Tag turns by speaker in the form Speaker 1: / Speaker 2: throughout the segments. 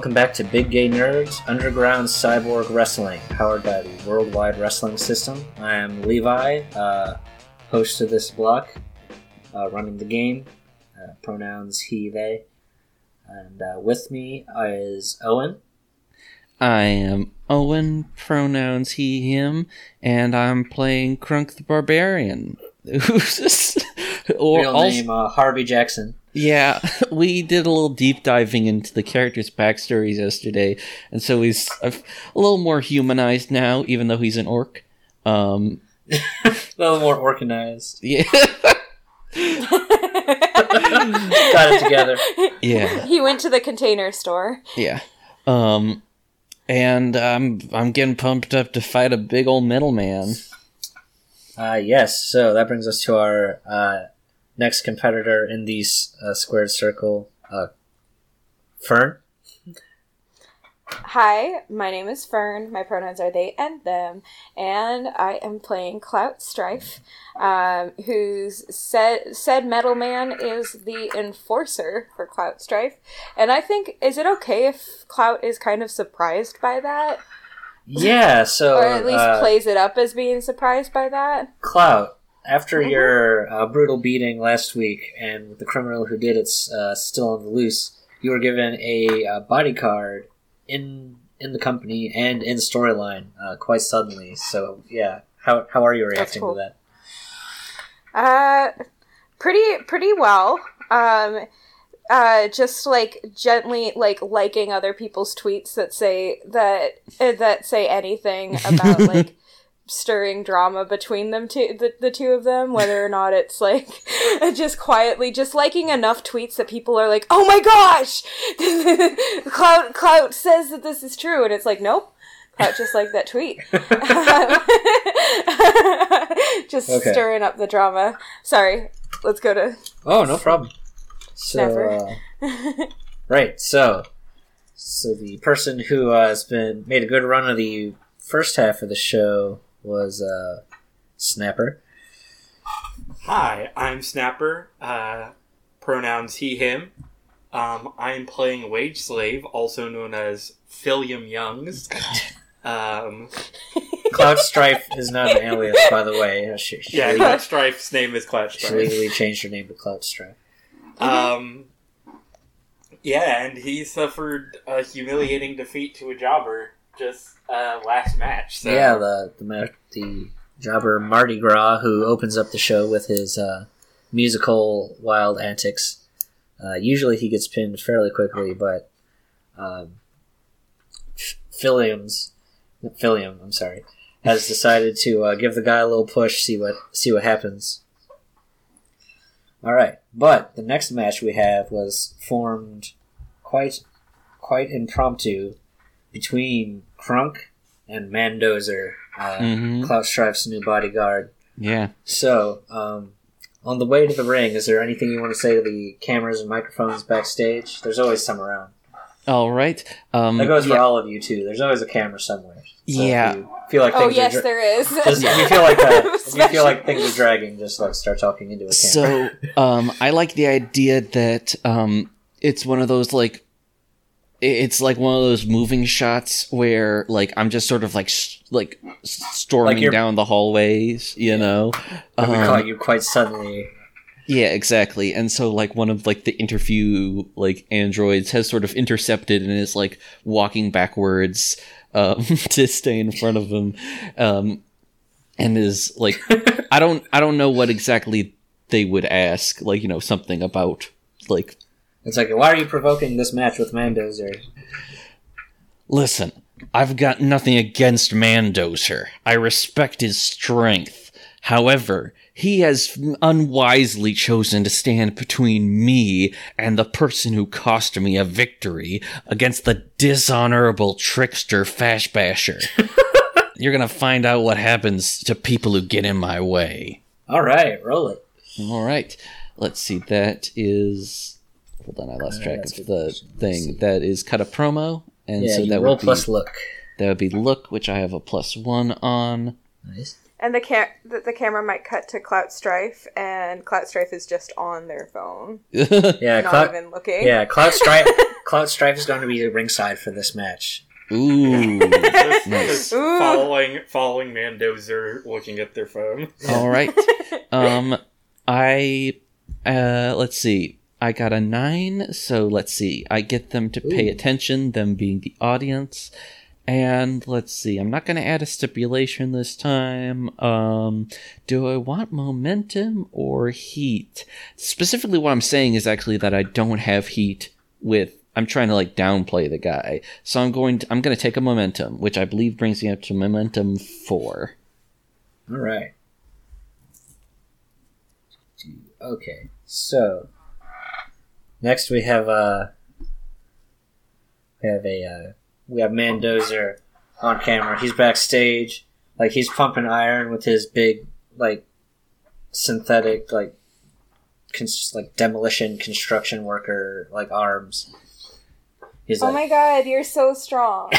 Speaker 1: Welcome back to Big Gay Nerds Underground Cyborg Wrestling, powered by the Worldwide Wrestling System. I am Levi, uh, host of this block, uh, running the game. Uh, pronouns he, they. And uh, with me is Owen.
Speaker 2: I am Owen, pronouns he, him, and I'm playing Crunk the Barbarian.
Speaker 1: Real
Speaker 2: also-
Speaker 1: name uh, Harvey Jackson.
Speaker 2: Yeah, we did a little deep diving into the characters' backstories yesterday, and so he's a little more humanized now, even though he's an orc. Um,
Speaker 1: A little more organized.
Speaker 2: yeah,
Speaker 1: Got it together.
Speaker 2: yeah,
Speaker 3: he went to the container store.
Speaker 2: yeah. Um, and I'm I'm getting pumped up to fight a big old metal man.
Speaker 1: Uh, yes, so that brings us to our uh, next competitor in the uh, squared circle, uh, Fern.
Speaker 3: Hi, my name is Fern. My pronouns are they and them, and I am playing Clout Strife, um, whose said said metal man is the enforcer for Clout Strife. And I think is it okay if Clout is kind of surprised by that,
Speaker 1: Yeah, so
Speaker 3: or at least
Speaker 1: uh,
Speaker 3: plays it up as being surprised by that?
Speaker 1: Clout, after
Speaker 3: Mhm.
Speaker 1: your uh, brutal beating last week, and the criminal who did it's uh, still on the loose, you were given a uh, bodyguard in in the company and in storyline uh, quite suddenly. So yeah, how how are you reacting
Speaker 3: cool.
Speaker 1: to that?
Speaker 3: Uh, pretty pretty well. Um, uh, just like gently like liking other people's tweets that say that uh, that say anything about like stirring drama between them two the, the two of them whether or not it's like just quietly just liking enough tweets that people are like oh my gosh clout clout says that this is true and it's like nope clout just like that tweet just
Speaker 1: Okay.
Speaker 3: stirring up the drama sorry let's go to
Speaker 1: Oh, no problem. So,
Speaker 3: Never.
Speaker 1: uh, right. So, so the person who uh, has been made a good run of the first half of the show was uh, Snapper.
Speaker 4: Hi, I'm Snapper. Uh, pronouns he, him. Um, I'm playing Wage Slave, also known as Philium Youngs. Um,
Speaker 1: Cloud Strife is not an alias, by the way. She, she,
Speaker 4: yeah, Cloud Strife's name is Cloud
Speaker 1: she
Speaker 4: Strife.
Speaker 1: legally changed her name to Cloud Strife.
Speaker 4: Um, yeah, and he suffered a humiliating defeat to a jobber just uh, last match. So.
Speaker 1: Yeah, the the the jobber Mardi Gras who opens up the show with his uh, musical wild antics. Uh, usually he gets pinned fairly quickly, but um, Philium's Philium, I'm sorry, has decided to uh, give the guy a little push, see what see what happens. All right, but the next match we have was formed quite quite impromptu between Crunk and Mandozer, uh,
Speaker 2: Mhm.
Speaker 1: Clout Strife's new bodyguard.
Speaker 2: Yeah.
Speaker 1: So, um, on the way to the ring, is there anything you want to say to the cameras and microphones backstage? There's always some around.
Speaker 2: All right. Um,
Speaker 1: That goes for
Speaker 2: yeah.
Speaker 1: all of you too. There's always a camera somewhere. So
Speaker 2: Yeah.
Speaker 1: If feel like
Speaker 3: oh yes
Speaker 1: dra-
Speaker 3: there is
Speaker 1: just if you feel like uh, if you feel like things are dragging, just like start talking into a camera.
Speaker 2: So, um, I like the idea that um, it's one of those like, i- it's like one of those moving shots where like I'm just sort of like s- like storming
Speaker 1: Like
Speaker 2: down the hallways, you know.
Speaker 1: But we
Speaker 2: Um,
Speaker 1: caught you quite suddenly.
Speaker 2: Yeah, exactly. And so like one of like the interview like androids has sort of intercepted and is like walking backwards um to stay in front of him. Um and is like I don't I don't know what exactly they would ask, like, you know, something about like
Speaker 1: It's like, why are you provoking this match with Mandozer?
Speaker 2: Listen, I've got nothing against Mandozer. I respect his strength. However, he has unwisely chosen to stand between me and the person who cost me a victory against the dishonorable trickster Fashbasher. You're gonna find out what happens to people who get in my way.
Speaker 1: All right, roll it.
Speaker 2: All right. Let's see. That is. Hold on, I lost
Speaker 1: Uh,
Speaker 2: track of the
Speaker 1: question. Let's see.
Speaker 2: thing. That is cut a promo, and
Speaker 1: yeah,
Speaker 2: so that
Speaker 1: roll
Speaker 2: would be
Speaker 1: plus look.
Speaker 2: that would be look, which I have a plus one on,
Speaker 1: Nice.
Speaker 3: and the cam the, the camera might cut to Clout Strife, and Clout Strife is just on their phone,
Speaker 1: Yeah,
Speaker 3: not
Speaker 1: Cloud,
Speaker 3: even looking.
Speaker 1: yeah, Cloud Strife. Cloud Strife is going to be ringside for this match.
Speaker 2: Ooh.
Speaker 4: Just,
Speaker 2: Nice.
Speaker 4: just
Speaker 3: Ooh.
Speaker 4: following following Mandozer looking at their phone.
Speaker 2: All right. Um, I uh, let's see. I got a nine, so let's see. I get them to pay
Speaker 1: Ooh.
Speaker 2: attention, them being the audience, and let's see. I'm not going to add a stipulation this time. Um, do I want momentum or heat? Specifically, what I'm saying is actually that I don't have heat with. I'm trying to like downplay the guy, so I'm going. To, I'm going to take a momentum, which I believe brings me up to momentum four.
Speaker 1: All right. Okay, so next we have uh we have a uh, we have Mandozer on camera. He's backstage, like he's pumping iron with his big like synthetic like cons- like demolition construction worker like arms. He's
Speaker 3: Oh
Speaker 1: like,
Speaker 3: my god, you're so strong.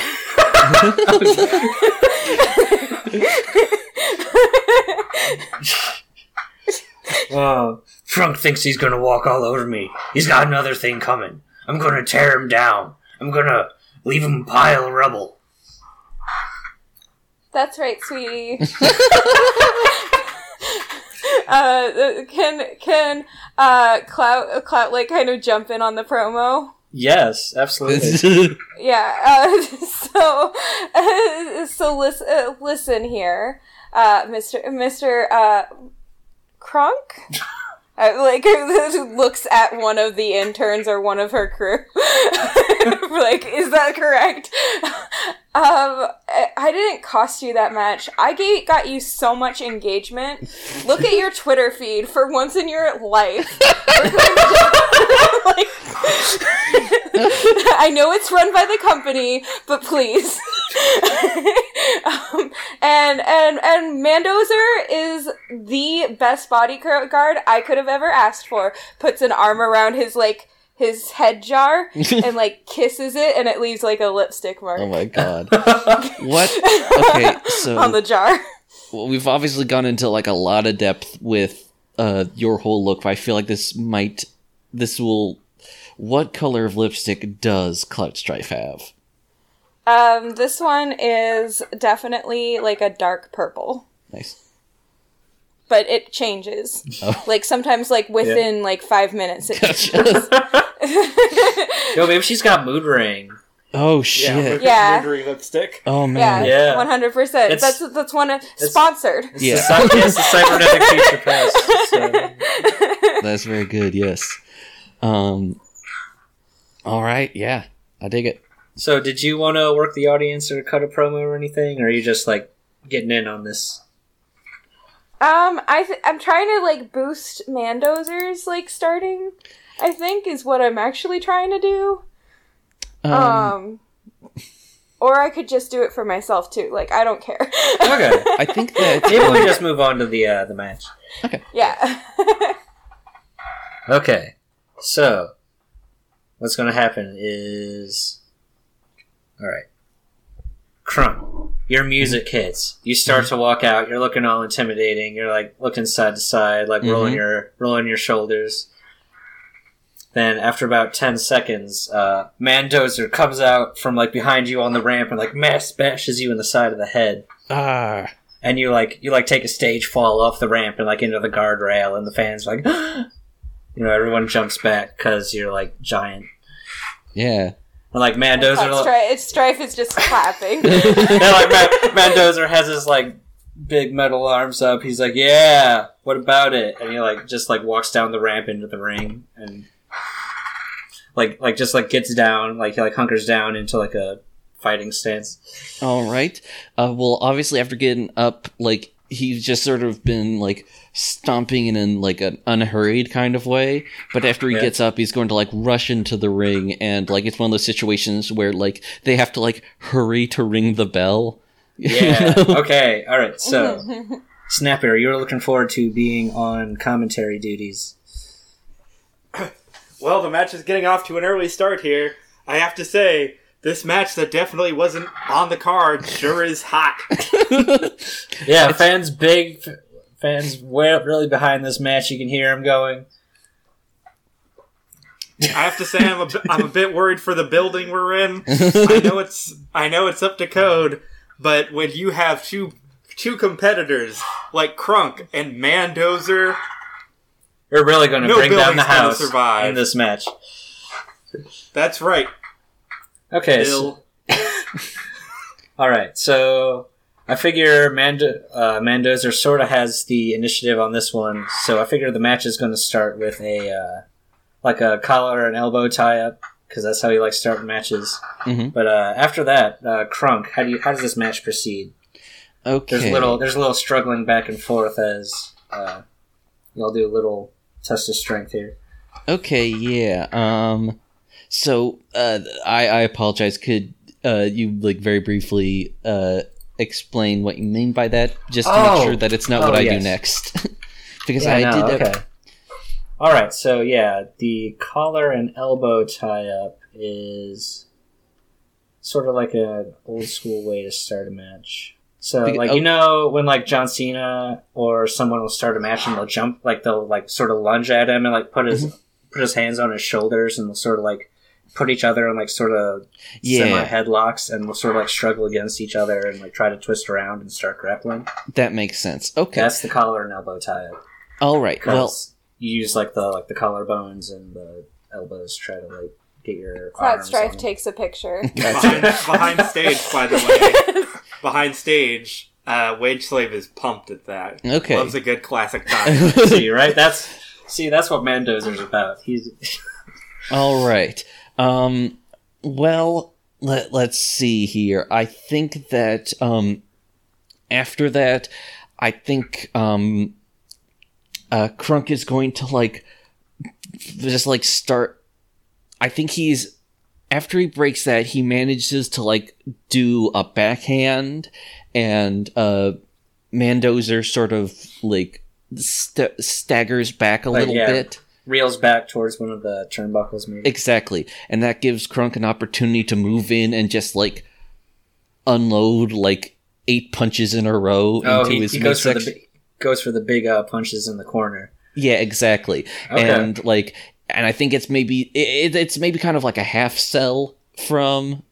Speaker 1: Oh, Trunk thinks he's gonna walk all over me. He's got another thing coming. I'm gonna tear him down. I'm gonna leave him a pile of rubble.
Speaker 3: That's right, sweetie. uh, can can uh Clout Clout like kind of jump in on the promo?
Speaker 1: Yes, absolutely.
Speaker 3: Yeah. Uh, so uh, so listen uh, listen here, uh, Mister Mister uh, Uh, like looks at one of the interns or one of her crew. like, is that correct? Um, I didn't cost you that much. I got you so much engagement. Look at your Twitter feed for once in your life. I know it's run by the company, but please. Um, and and and Mandozer is the best bodyguard I could have ever asked for. Puts an arm around his like his head jar and like kisses it, and it leaves like a lipstick mark
Speaker 2: oh my god. What? Okay, so
Speaker 3: on the jar.
Speaker 2: well, we've obviously gone into like a lot of depth with uh your whole look. But I feel like this might, this will. What color of lipstick does Clout Strife have?
Speaker 3: Um, this one is definitely like a dark purple.
Speaker 2: Nice.
Speaker 3: But it changes.
Speaker 2: Oh.
Speaker 3: Like sometimes like within like five minutes it
Speaker 2: Gotcha.
Speaker 1: Yo, maybe she's got mood ring.
Speaker 2: Oh shit.
Speaker 4: mood-
Speaker 3: Yeah.
Speaker 4: mood ring lipstick.
Speaker 2: Oh man.
Speaker 1: Yeah.
Speaker 3: one hundred percent. That's that's one of sponsored.
Speaker 1: It's
Speaker 2: Yeah.
Speaker 1: the, cy- it's the cybernetic future past. So.
Speaker 2: That's very good. Yes. Um. All right. Yeah, I dig it.
Speaker 1: So, did you want to work the audience or cut a promo or anything, or are you just like getting in on this?
Speaker 3: Um, I th- I'm trying to like boost Mandozer's like starting. I think is what I'm actually trying to do.
Speaker 2: Um,
Speaker 3: Um, or I could just do it for myself too. Like I don't care.
Speaker 1: Okay,
Speaker 2: I think that
Speaker 1: maybe we just move on to the uh, the match. Okay.
Speaker 3: Yeah.
Speaker 1: Okay, so what's going to happen is, all right, Crunk, your music hits. You start to walk out. You're looking all intimidating. You're like looking side to side, like rolling
Speaker 2: Mhm.
Speaker 1: your rolling your shoulders. Then after about ten seconds, uh, Mandozer comes out from like behind you on the ramp and like mass bashes you in the side of the head.
Speaker 2: ah.
Speaker 1: And you like you like take a stage fall off the ramp and like into the guardrail, and the fans like, you know, everyone jumps back because you're like giant.
Speaker 2: Yeah.
Speaker 1: And like Mandozer,
Speaker 3: But Stri- Strife is just clapping.
Speaker 1: yeah, like Ma- Mandozer has his like big metal arms up. He's like, "Yeah, what about it?" And he like just like walks down the ramp into the ring and like like just like gets down, like he like hunkers down into like a fighting stance.
Speaker 2: All right. Uh, well, obviously, after getting up, like he's just sort of been like stomping in, in like an unhurried kind of way. But after he
Speaker 1: Yeah.
Speaker 2: gets up, he's going to like rush into the ring, and like it's one of those situations where like they have to like hurry to ring the bell. You
Speaker 1: Yeah.
Speaker 2: know?
Speaker 1: okay. All right. So, Snapper, you're looking forward to being on commentary duties.
Speaker 4: Well, the match is getting off to an early start here. I have to say, this match that definitely wasn't on the card sure is hot.
Speaker 1: Yeah, fans big f- fans way up really behind this match. You can hear them going.
Speaker 4: I have to say, I'm a, I'm a bit worried for the building we're in. I know it's I know it's up to code, but when you have two two competitors like Crunk and Mandozer,
Speaker 1: We're really going to
Speaker 4: No
Speaker 1: bring down the house
Speaker 4: survive.
Speaker 1: in this match.
Speaker 4: that's right,
Speaker 1: Okay, so, all right. So I figure Mando- uh, Mandozer sort of has the initiative on this one. So I figure the match is going to start with a uh, like a collar and elbow tie up because that's how he likes starting matches.
Speaker 2: Mhm.
Speaker 1: But uh, after that, uh, Crunk, how do you how does this match proceed?
Speaker 2: Okay.
Speaker 1: There's a little there's a little struggling back and forth as uh, y'all do a little test of strength here.
Speaker 2: Okay, yeah. Um so uh I I apologize. Could uh you like very briefly uh explain what you mean by that just to
Speaker 1: Oh.
Speaker 2: make sure that it's not what
Speaker 1: Oh,
Speaker 2: I do next? because
Speaker 1: Yeah,
Speaker 2: I
Speaker 1: no,
Speaker 2: did
Speaker 1: okay. All right, so yeah, the collar and elbow tie up is sort of like an old school way to start a match. So,
Speaker 2: Beca-
Speaker 1: like
Speaker 2: oh.
Speaker 1: you know, when like John Cena or someone will start a match and they'll jump, like they'll like sort of lunge at him and like put his
Speaker 2: Mm-hmm.
Speaker 1: put his hands on his shoulders and they'll sort of like put each other in like sort of
Speaker 2: Yeah.
Speaker 1: semi headlocks and will sort of like struggle against each other and like try to twist around and start grappling.
Speaker 2: that makes sense. Okay.
Speaker 1: That's the collar and elbow tie up.
Speaker 2: All right. Well,
Speaker 1: you use like the like the collarbones and the elbows try to like get your
Speaker 3: Cloud
Speaker 1: arms
Speaker 3: Strife
Speaker 1: on.
Speaker 3: takes a picture.
Speaker 4: behind, behind stage, by the way, behind stage, uh, Wage Slave is pumped at that.
Speaker 2: Okay.
Speaker 4: loves a good classic time.
Speaker 1: see right that's see that's what Mandozer's about. He's
Speaker 2: All right. Um well, let let's see here. I think that um after that I think um uh Crunk is going to like just like start I think he's after he breaks that he manages to like do a backhand and uh Mandozer sort of like st- staggers back a little
Speaker 1: yeah.
Speaker 2: bit.
Speaker 1: Reels back towards one of the turnbuckles maybe.
Speaker 2: Exactly. And that gives Crunk an opportunity to move in and just like unload like eight punches in a row
Speaker 1: oh,
Speaker 2: into
Speaker 1: he,
Speaker 2: his
Speaker 1: he goes for the big, goes for the big uh, punches in the corner.
Speaker 2: Yeah, exactly.
Speaker 1: Okay.
Speaker 2: And like and I think it's maybe it, it's maybe kind of like a half sell from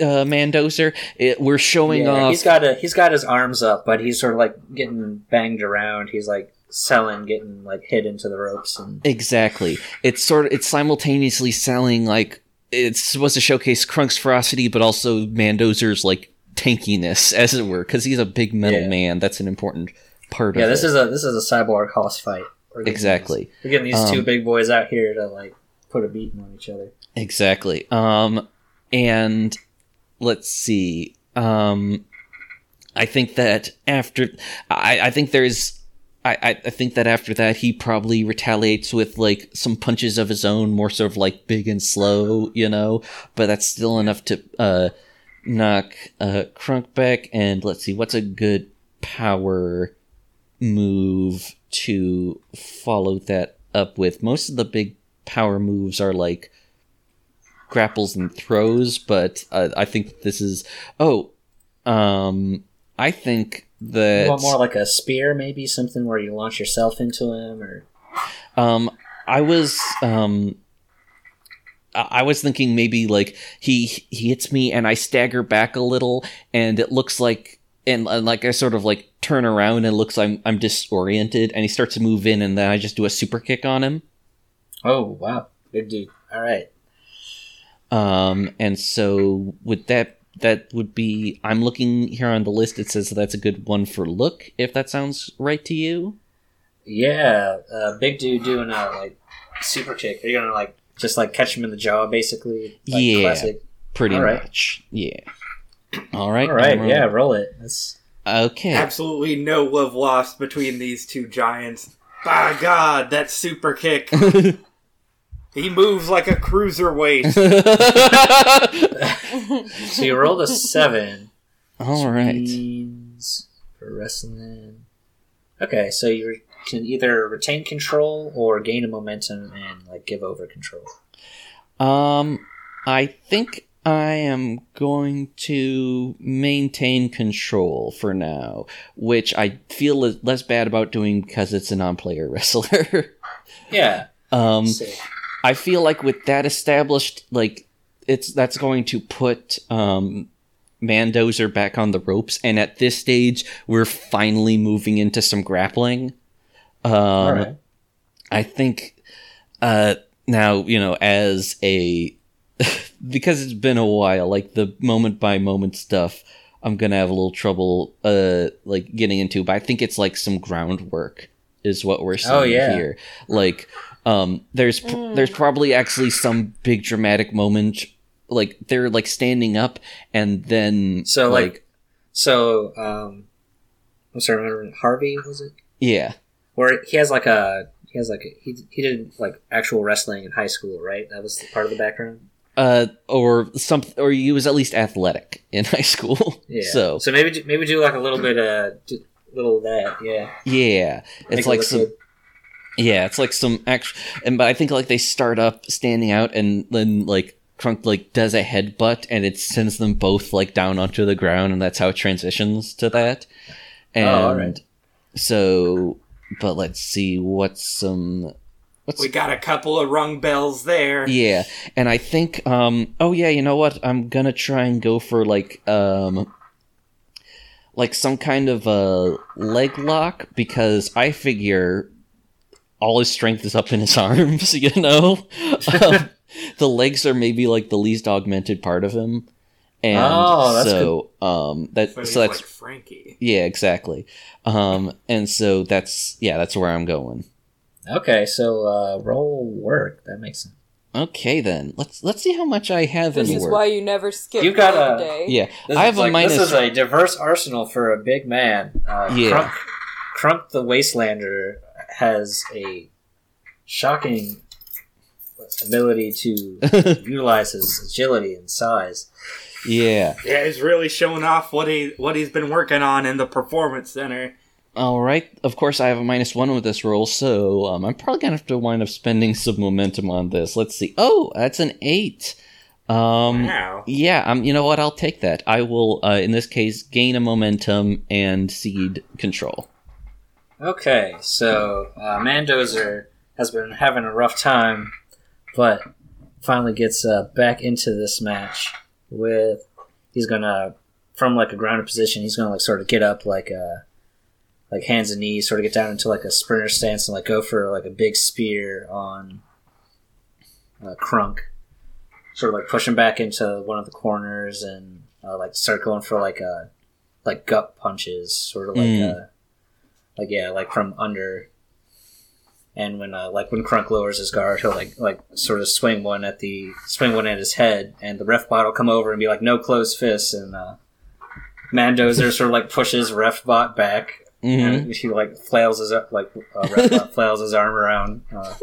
Speaker 2: uh Mandozer. It, we're showing
Speaker 1: Yeah,
Speaker 2: off
Speaker 1: he's got a he's got his arms up, but he's sort of like getting banged around. He's like selling, getting like hit into the ropes and
Speaker 2: Exactly. It's sort of it's simultaneously selling like it's supposed to showcase Crunk's ferocity, but also Mandozer's like tankiness, as it were, because he's a big metal
Speaker 1: Yeah.
Speaker 2: man. That's an important part
Speaker 1: yeah.
Speaker 2: of
Speaker 1: This
Speaker 2: it.
Speaker 1: is a this is a cyborg hoss fight.
Speaker 2: Exactly,
Speaker 1: these- we're getting these two
Speaker 2: Um,
Speaker 1: big boys out here to like put a beating on each other.
Speaker 2: exactly. Um, and let's see. Um, I think that after, I, I think there's. I, I think that after that he probably retaliates with like some punches of his own, more sort of like big and slow, you know. But that's still enough to uh, knock uh, Crunk back. And let's see, what's a good power move to follow that up with? Most of the big power moves are like grapples and throws, but uh, I think this is. Oh, um, I think that
Speaker 1: You want more like a spear, maybe something where you launch yourself into him, or
Speaker 2: Um, I was um, I was thinking maybe like he he hits me and I stagger back a little, and it looks like and, and like I sort of like turn around and it looks like I'm I'm disoriented, and he starts to move in, and then I just do a super kick on him.
Speaker 1: oh wow, good dude. All right,
Speaker 2: Um, and so with that, that would be. I'm looking here on the list. It says that's a good one for look. If that sounds right to you.
Speaker 1: yeah, uh, big dude doing a like super kick. Are you gonna like just like catch him in the jaw, basically? Like,
Speaker 2: Yeah.
Speaker 1: classic.
Speaker 2: Pretty
Speaker 1: All right.
Speaker 2: much. Yeah. All right.
Speaker 1: All right,
Speaker 2: I'm
Speaker 1: yeah,
Speaker 2: rolling.
Speaker 1: roll it. That's
Speaker 2: Okay.
Speaker 4: Absolutely no love lost between these two giants. By God, that super kick. he moves like a cruiserweight.
Speaker 1: so you rolled a seven.
Speaker 2: All
Speaker 1: which
Speaker 2: right.
Speaker 1: means for wrestling. Okay, so you can either retain control or gain a momentum and like give over control.
Speaker 2: Um, I think I am going to maintain control for now, which I feel less bad about doing because it's a non-player wrestler.
Speaker 1: Yeah.
Speaker 2: um,
Speaker 1: So-
Speaker 2: I feel like with that established, like it's that's going to put um, Mandozer back on the ropes, and at this stage, we're finally moving into some grappling. Um,
Speaker 1: right.
Speaker 2: I think uh, now you know as a because it's been a while, like the moment by moment stuff. I'm gonna have a little trouble, uh, like getting into, but I think it's like some groundwork is what we're seeing
Speaker 1: Oh, yeah.
Speaker 2: here. Like, um, there's pr- there's probably actually some big dramatic moment, like they're like standing up, and then
Speaker 1: So like, so um, I'm sorry, remember Harvey was it?
Speaker 2: yeah,
Speaker 1: Where he has like a he has like a, he he did like actual wrestling in high school, right? That was part of the background.
Speaker 2: uh, or some, or he was at least athletic in high school.
Speaker 1: Yeah.
Speaker 2: So
Speaker 1: so maybe do- maybe do like a little bit uh do, little of that. Yeah.
Speaker 2: yeah,
Speaker 1: Make
Speaker 2: it's
Speaker 1: it
Speaker 2: like
Speaker 1: look
Speaker 2: some.
Speaker 1: good.
Speaker 2: Yeah, it's like some actual, and but I think like they start up standing out, and then like Crunk like does a headbutt, and it sends them both like down onto the ground, and that's how it transitions to that. And
Speaker 1: Oh, alright.
Speaker 2: so, but let's see what's some. What's
Speaker 4: We got a couple of rung bells there.
Speaker 2: yeah, and I think um oh yeah, you know what? I'm gonna try and go for like um like some kind of a leg lock because I figure all his strength is up in his arms, you know? um, the legs are maybe like the least augmented part of him. And
Speaker 1: Oh, that's
Speaker 2: so um that
Speaker 4: So he's
Speaker 2: so that's
Speaker 4: like Frankie.
Speaker 2: yeah, exactly. Um and so that's yeah, that's where I'm going.
Speaker 1: Okay, so uh, roll work. That makes sense.
Speaker 2: Okay then. Let's let's see how much I have
Speaker 3: This
Speaker 2: in
Speaker 3: is why you never skip
Speaker 1: You've got a-
Speaker 3: day.
Speaker 2: yeah,
Speaker 1: This
Speaker 2: I have a
Speaker 1: like,
Speaker 2: minus.
Speaker 1: This is a diverse arsenal for a big man. Uh,
Speaker 2: Yeah.
Speaker 1: Crunk, Crunk the Wastelander has a shocking ability to utilize his agility and size.
Speaker 2: yeah.
Speaker 4: Yeah, he's really showing off what he what he's been working on in the performance center.
Speaker 2: All right. Of course, I have a minus one with this roll, so um, I'm probably gonna have to wind up spending some momentum on this. Let's see. Oh, that's an eight. Um,
Speaker 4: Wow.
Speaker 2: yeah. Um, you know what? I'll take that. I will, uh, in this case, gain a momentum and cede control.
Speaker 1: Okay, so uh, Mandozer has been having a rough time, but finally gets uh, back into this match with he's gonna from like a grounded position. He's gonna like sort of get up like uh like hands and knees, sort of get down into like a sprinter stance and like go for like a big spear on uh, Crunk. Sort of like pushing back into one of the corners and uh, like circling for like uh like gut punches, sort of like
Speaker 2: Mm.
Speaker 1: uh like yeah, like from under. And when uh, like when Crunk lowers his guard, he'll like like sort of swing one at the swing one at his head, and the ref bot will come over and be like no closed fists, and uh, Mandozer sort of like pushes ref bot back,
Speaker 2: hmm
Speaker 1: and he like flails his like uh, ref bot flails his arm around uh,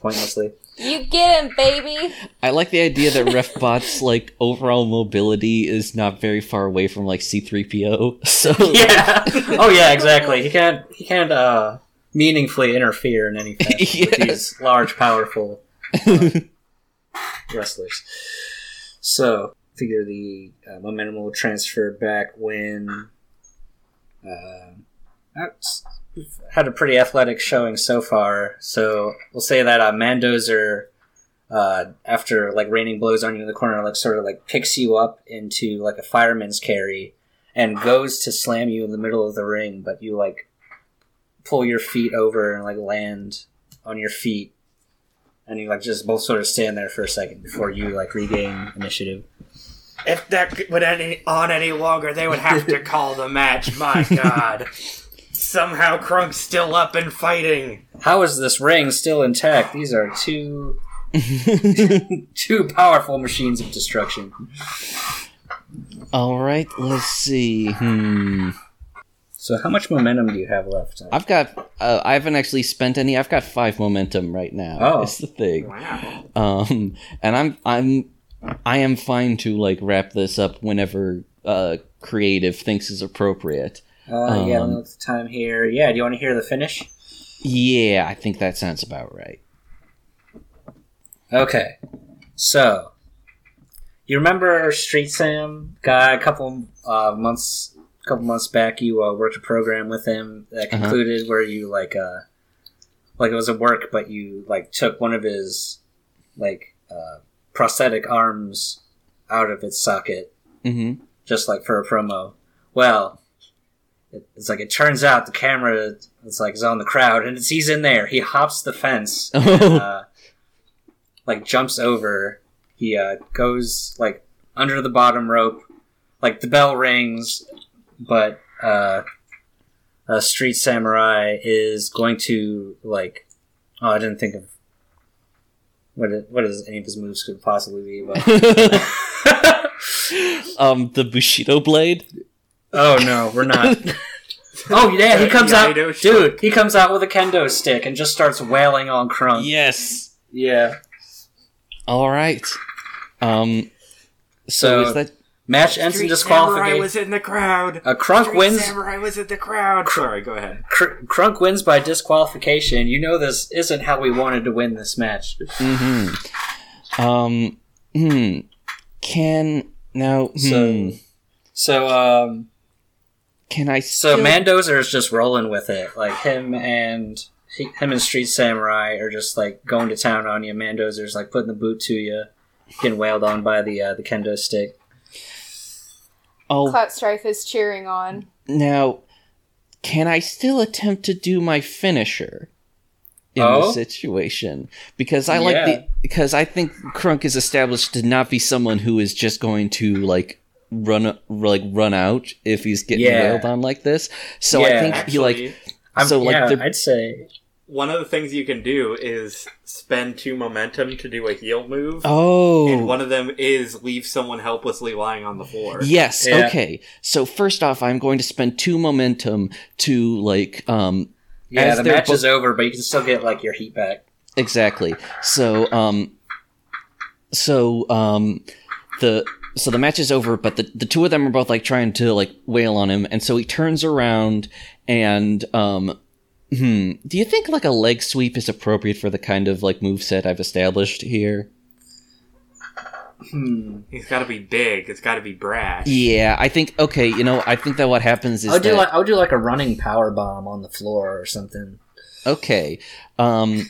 Speaker 1: pointlessly.
Speaker 3: You get him, baby.
Speaker 2: I like the idea that Refbot's like overall mobility is not very far away from like C3PO. So
Speaker 1: Yeah. oh yeah, exactly. He can't he can't uh, meaningfully interfere in anything fashion with these large, powerful uh, wrestlers. So figure the uh, momentum will transfer back when uh, that's- we've had a pretty athletic showing so far. So we'll say that uh, Mandozer. Uh, after like raining blows on you in the corner, like sort of like picks you up into like a fireman's carry, and goes to slam you in the middle of the ring, but you like pull your feet over and like land on your feet, and you like just both sort of stand there for a second before you like regain initiative.
Speaker 4: If that went any on any longer, they would have to call the match. My God. Somehow Crunk's still up and fighting.
Speaker 1: How is this ring still intact? These are two two powerful machines of destruction.
Speaker 2: All right, let's see. Hmm.
Speaker 1: So, how much momentum do you have left?
Speaker 2: I've got. Uh, I haven't actually spent any. I've got five momentum right now.
Speaker 1: Oh.
Speaker 2: It's the thing.
Speaker 4: Wow.
Speaker 2: Um, and I'm I'm I am fine to like wrap this up whenever uh creative thinks is appropriate.
Speaker 1: Uh, yeah,
Speaker 2: Um,
Speaker 1: the time here. Yeah, do you want to hear the finish?
Speaker 2: Yeah, I think that sounds about right.
Speaker 1: Okay, so you remember Street Sam guy? A couple uh, months, couple months back, you uh, worked a program with him that
Speaker 2: Uh-huh.
Speaker 1: concluded where you like, uh, like it was a work, but you like took one of his like uh, prosthetic arms out of its socket,
Speaker 2: hmm
Speaker 1: just like for a promo. Well, it's like it turns out the camera it's like is on the crowd, and it's he's in there. He hops the fence,
Speaker 2: Oh.
Speaker 1: uh, like jumps over. He uh, goes like under the bottom rope. Like the bell rings, but uh, a street samurai is going to like. Oh, I didn't think of what what is any of his moves could possibly be. But
Speaker 2: um, the Bushido blade.
Speaker 1: Oh no, we're not. Oh yeah, he comes out,
Speaker 4: Iaido
Speaker 1: dude. He comes out with a kendo stick and just starts wailing on Crunk.
Speaker 2: Yes.
Speaker 1: Yeah.
Speaker 2: All right. Um. So,
Speaker 1: So-
Speaker 2: is that
Speaker 1: Match ends in
Speaker 4: Street Samurai
Speaker 1: disqualification.
Speaker 4: was in the crowd.
Speaker 1: Uh, Crunk
Speaker 4: Street
Speaker 1: wins.
Speaker 4: Samurai was in the crowd. Sorry, go ahead.
Speaker 1: Cr- Crunk wins by disqualification. You know this isn't how we wanted to win this match.
Speaker 2: Mm-hmm. Um. Hmm. Can now.
Speaker 1: So-
Speaker 2: hmm,
Speaker 1: So, um,
Speaker 2: can I?
Speaker 1: so
Speaker 2: still-
Speaker 1: Mandozer is just rolling with it. Like him and he, him and Street Samurai are just like going to town on you. Mandozer's like putting the boot to you, getting wailed on by the uh, the kendo stick.
Speaker 2: Oh,
Speaker 3: Clout Strife is cheering on.
Speaker 2: now. Can I still attempt to do my finisher in
Speaker 1: Oh?
Speaker 2: the situation? Because I like the because I think Crunk is established to not be someone who is just going to like run like run out if he's getting
Speaker 1: Yeah.
Speaker 2: wailed on like this. So I
Speaker 1: Yeah,
Speaker 2: think he like
Speaker 1: I'm,
Speaker 2: So, like,
Speaker 1: yeah,
Speaker 2: the-
Speaker 1: I'd say
Speaker 4: one of the things you can do is spend two momentum to do a heel move.
Speaker 2: oh
Speaker 4: And one of them is leave someone helplessly lying on the floor.
Speaker 2: Yes.
Speaker 1: Yeah.
Speaker 2: Okay. So first off, I'm going to spend two momentum to like um
Speaker 1: yeah. The match
Speaker 2: both-
Speaker 1: is over, but you can still get like your heat back.
Speaker 2: exactly. So um so um the so the match is over, but the the two of them are both like trying to like wail on him, and so he turns around and um hmm. Do you think like a leg sweep is appropriate for the kind of like move set I've established here?
Speaker 1: Hmm.
Speaker 4: He's got to be big. It's got to be brash.
Speaker 2: Yeah, I think okay. You know, I think that what happens is
Speaker 1: I would do
Speaker 2: that-
Speaker 1: like I would do like a running power bomb on the floor or something,
Speaker 2: okay. Um.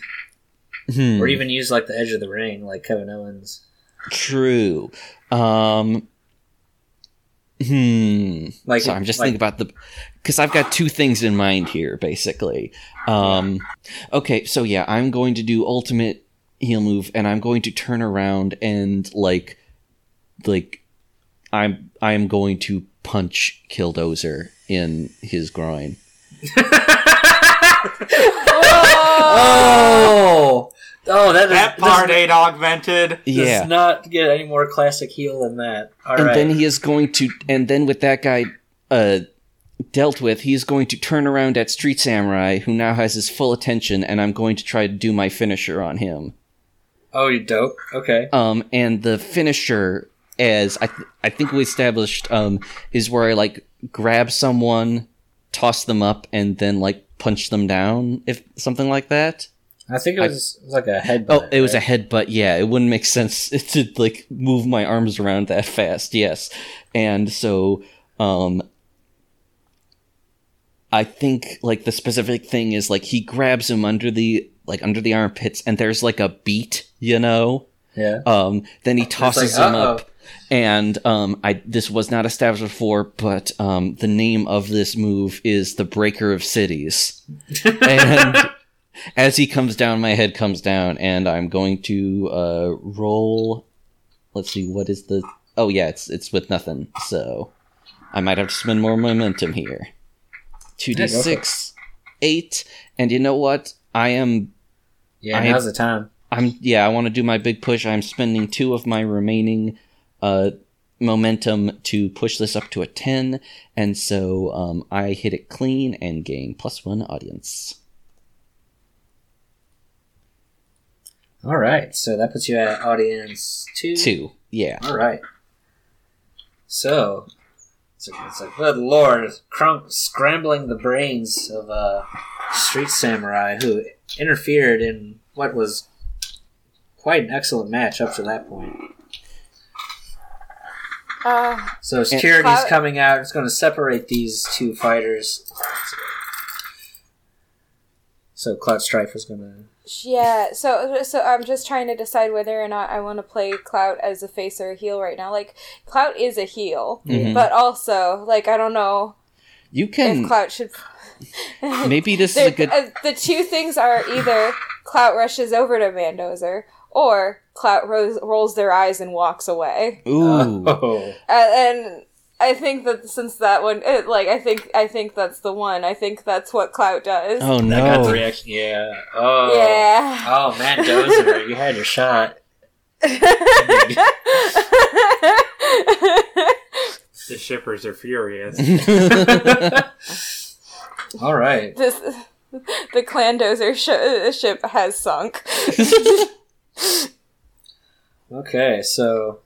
Speaker 2: hmm.
Speaker 1: or even use like the edge of the ring, like Kevin Owens.
Speaker 2: True. Um. Hmm.
Speaker 1: Like
Speaker 2: so I'm just
Speaker 1: like,
Speaker 2: thinking about the because I've got two things in mind here, basically. Um. Okay, so yeah, I'm going to do ultimate heel move, and I'm going to turn around and like, like, I'm I'm going to punch Killdozer in his groin.
Speaker 1: Oh, oh, that is
Speaker 4: That
Speaker 1: does-
Speaker 4: part ain't augmented.
Speaker 1: Yeah, does
Speaker 2: Yeah.
Speaker 1: not get any more classic heel than that. All
Speaker 2: and
Speaker 1: right.
Speaker 2: then he is going to and then with that guy uh dealt with he is going to turn around at street samurai who now has his full attention and i'm going to try to do my finisher on him
Speaker 1: oh, you dope. Okay.
Speaker 2: um and the finisher as i th- i think we established um is where i like grab someone toss them up and then like punch them down if something like that
Speaker 1: I think it was, it was like a headbutt.
Speaker 2: Oh, it was a
Speaker 1: right?
Speaker 2: headbutt. Yeah, it wouldn't make sense to like move my arms around that fast. Yes, and so um, I think like the specific thing is like he grabs him under the like under the armpits, and there's like a beat, you know.
Speaker 1: yeah.
Speaker 2: Um, then he tosses
Speaker 1: like,
Speaker 2: him
Speaker 1: "Uh-oh."
Speaker 2: up, and um, I this was not established before, but um, the name of this move is the Breaker of Cities, and as he comes down, my head comes down, and I'm going to uh, roll. Let's see, what is the? Oh yeah, it's it's with nothing, so I might have to spend more momentum here. Two d
Speaker 1: Yeah, go for it.
Speaker 2: six, eight, and you know what? I am
Speaker 1: Yeah,
Speaker 2: I-
Speaker 1: now's the time.
Speaker 2: I'm yeah, I want to do my big push. I'm spending two of my remaining uh momentum to push this up to a 10 and so um, i hit it clean and gain plus one audience
Speaker 1: All right, so that puts you at audience two.
Speaker 2: two yeah
Speaker 1: All right. So it's like, it's like good lord, Crunk scrambling the brains of a Street Samurai, who interfered in what was quite an excellent match up to that point.
Speaker 3: Uh,
Speaker 1: So security's
Speaker 3: Cloud-
Speaker 1: coming out. It's going to separate these two fighters. So Cloud Strife is going to.
Speaker 3: Yeah. So so I'm just trying to decide whether or not I want to play Clout as a face or a heel right now. Like Clout is a heel,
Speaker 2: Mhm.
Speaker 3: but also like I don't know
Speaker 2: You can
Speaker 3: if
Speaker 2: can
Speaker 3: Clout should.
Speaker 2: maybe this is a
Speaker 3: the,
Speaker 2: good.
Speaker 3: uh, the two things are either Clout rushes over to Mandozer or Clout ro- rolls their eyes and walks away.
Speaker 2: Ooh,
Speaker 1: Oh.
Speaker 3: Uh, and I think that since that one, it, like I think I think that's the one. I think that's what Clout does.
Speaker 2: oh
Speaker 1: That got the
Speaker 2: no!
Speaker 1: reaction. Yeah. Oh.
Speaker 3: Yeah.
Speaker 1: Oh, man, Dozer, you had your shot.
Speaker 4: The shippers are furious.
Speaker 1: All right.
Speaker 3: this the Clandozer sh- uh, ship has sunk.
Speaker 1: Okay, so.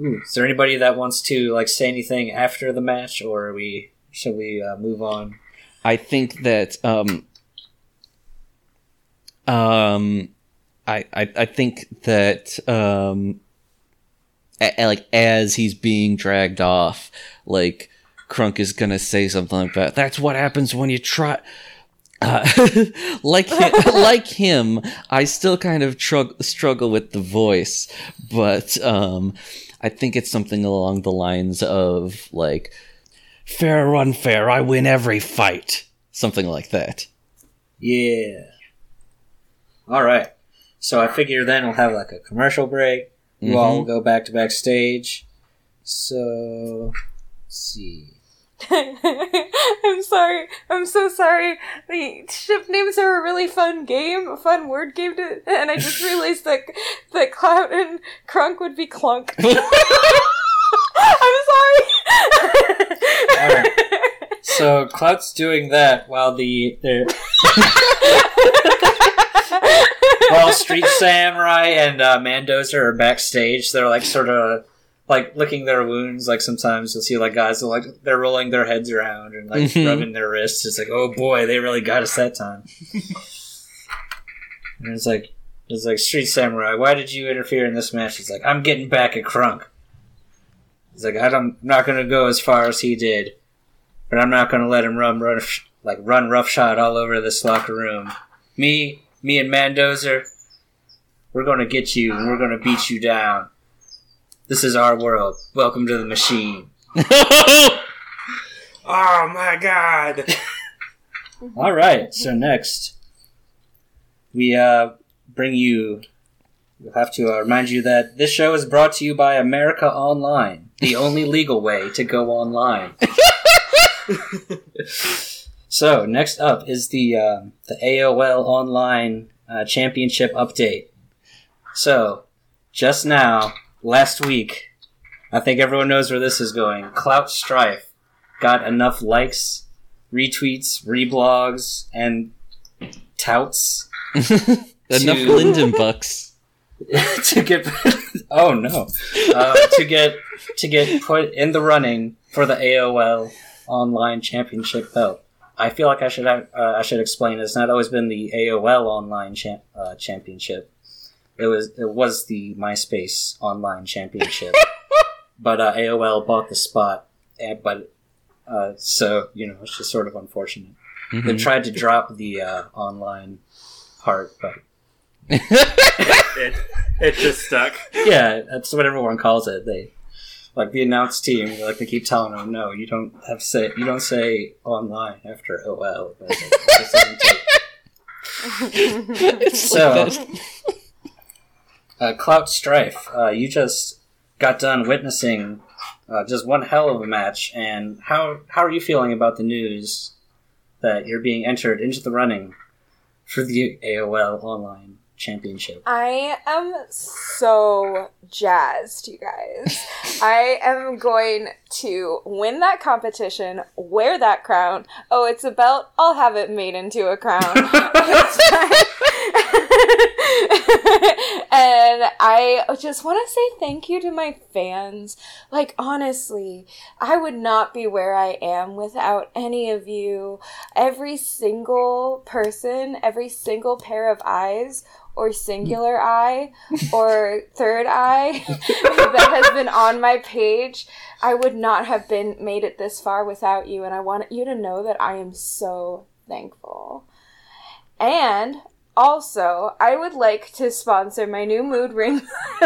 Speaker 1: Ooh, is there anybody that wants to like say anything after the match, or are we should we uh, move on?
Speaker 2: I think that um um I I, I think that um a- a- like as he's being dragged off, like Crunk is gonna say something like that. That's what happens when you try. Uh, like him, like him, I still kind of trug- struggle with the voice, but um, I think it's something along the lines of like, "Fair or unfair, I win every fight," something like that.
Speaker 1: Yeah. All right. So I figure then we'll have like a commercial break. You all will go back to backstage. So, let's see.
Speaker 3: I'm sorry. I'm so sorry. The ship names are a really fun game, a fun word game, to, and I just realized that that Clout and Crunk would be Clunk. I'm sorry.
Speaker 1: So Clout's doing that while the while Street Samurai and uh, Mandozer are backstage. They're like sort of like licking their wounds. Like sometimes you'll see like guys that, like they're rolling their heads around and like
Speaker 2: Mhm.
Speaker 1: rubbing their wrists. It's like oh boy, they really got us that time. and it's like it's like Street Samurai. Why did you interfere in this match? He's like I'm getting back at Crunk. He's like I'm not going to go as far as he did but I'm not going to let him run, run like run roughshod all over this locker room. Me, me and Mandozer, we're going to get you and we're going to beat you down. This is our world. Welcome to the machine.
Speaker 4: oh my god!
Speaker 1: All right. So next, we uh, bring you. We'll have to uh, remind you that this show is brought to you by America Online, the only legal way to go online. so next up is the um the AOL Online uh, Championship update. So just now, last week, I think everyone knows where this is going. Clout Strife got enough likes, retweets, reblogs, and touts
Speaker 2: Enough Linden bucks.
Speaker 1: to get oh no uh, to get to get put in the running for the AOL Online Championship belt. I feel like I should have, uh, I should explain. It's not always been the AOL Online champ, uh, Championship. It was it was the MySpace Online Championship, but uh, AOL bought the spot. And, but uh, so you know, it's just sort of unfortunate. They
Speaker 2: Mhm.
Speaker 1: tried to drop the uh, online part, but
Speaker 4: It, it just stuck.
Speaker 1: yeah, that's what everyone calls it. They like the announced team. Like they keep telling them, no, you don't have say you don't say online after OL. But it just doesn't take-
Speaker 2: It's
Speaker 1: So-
Speaker 2: like that.
Speaker 1: Uh, Clout Strife, uh, you just got done witnessing uh, just one hell of a match. And how how are you feeling about the news that you're being entered into the running for the AOL Online Championship?
Speaker 3: I am so jazzed, you guys. I am going to win that competition, wear that crown. Oh, it's a belt. I'll have it made into a crown. and I just want to say thank you to my fans. Like, honestly, I would not be where I am without any of you. Every single person, every single pair of eyes or singular eye or third eye that has been on my page, I would not have been made it this far without you. And I want you to know that I am so thankful. And also, I would like to sponsor my new mood ring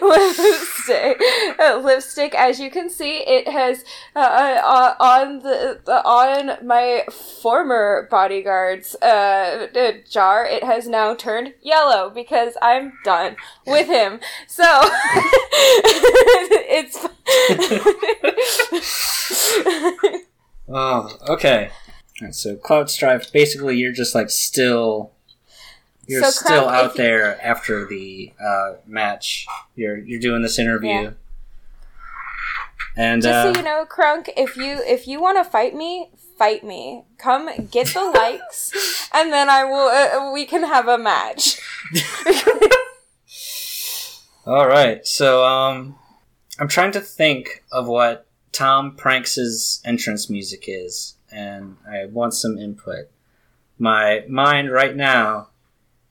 Speaker 3: lipstick. Uh, lipstick, as you can see, it has uh, uh, on the uh, on my former bodyguard's uh, uh, jar. It has now turned yellow because I'm done with him. So it's.
Speaker 1: Oh, okay. So Clout Strife, basically, you're just like still, you're
Speaker 3: So,
Speaker 1: still
Speaker 3: Crunk,
Speaker 1: out there after the uh, match. You're you're doing this interview,
Speaker 3: Yeah.
Speaker 1: and
Speaker 3: Just
Speaker 1: uh,
Speaker 3: so you know, Crunk, if you if you want to fight me, fight me. Come get the likes, and then I will. Uh, we can have a match.
Speaker 1: all right. So um, I'm trying to think of what Tom Pranks' entrance music is, and I want some input. My mind right now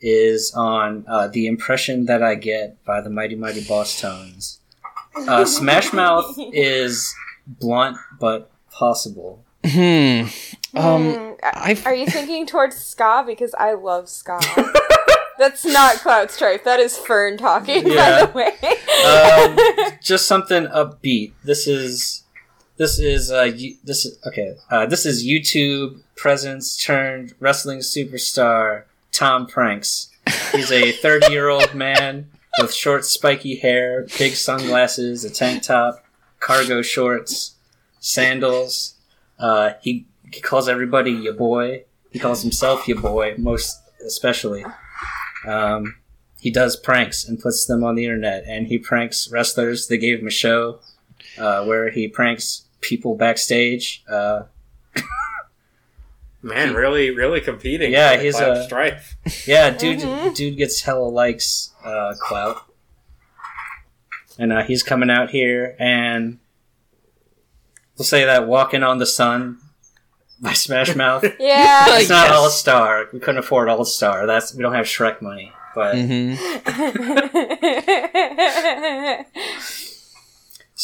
Speaker 1: is on uh, the impression that I get by the Mighty Mighty Bosstones. Uh, Smash Mouth is blunt but possible.
Speaker 2: Hmm. Um, I've-
Speaker 3: are you thinking towards ska? Because I love ska. That's not Clout Strife. That is Fern talking,
Speaker 1: Yeah.
Speaker 3: by the way.
Speaker 1: Um, just something upbeat. This is this is uh you, this is okay. Uh, this is YouTube presence turned wrestling superstar Tom Pranks. He's a 30 year old man with short spiky hair, big sunglasses, a tank top, cargo shorts, sandals. Uh, he, he calls everybody your boy. He calls himself your boy, most especially. Um, he does pranks and puts them on the internet, and he pranks wrestlers. They gave him a show uh, where he pranks people backstage. Uh,
Speaker 4: Man, really, really competing.
Speaker 1: Yeah,
Speaker 4: for the
Speaker 1: he's a-
Speaker 4: strife.
Speaker 1: yeah, dude,
Speaker 3: Mhm.
Speaker 1: dude gets hella likes, uh, clout, and uh, he's coming out here, and we'll say that "Walking on the Sun" by Smash Mouth.
Speaker 3: yeah.
Speaker 1: It's not
Speaker 2: Yes.
Speaker 1: All Star. We couldn't afford All Star. That's we don't have Shrek money, but
Speaker 2: mhm.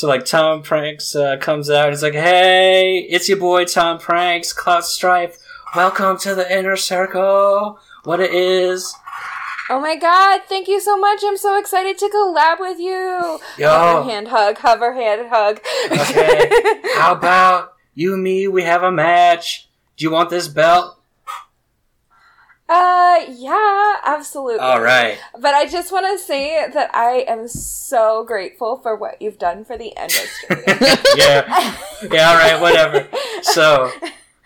Speaker 1: So like Tom Pranks uh, comes out, he's like, "Hey, it's your boy Tom Pranks, Clout Strife. Welcome to the inner circle. What it is,
Speaker 3: oh my god, thank you so much. I'm so excited to collab with you.
Speaker 1: yo?
Speaker 3: Hover hand hug, hover hand hug.
Speaker 1: Okay. How about you and me? We have a match. Do you want this belt?
Speaker 3: Uh, yeah, absolutely.
Speaker 1: All right.
Speaker 3: But I just want to say that I am so grateful for what you've done for the industry.
Speaker 1: Yeah. Yeah. All right. Whatever. So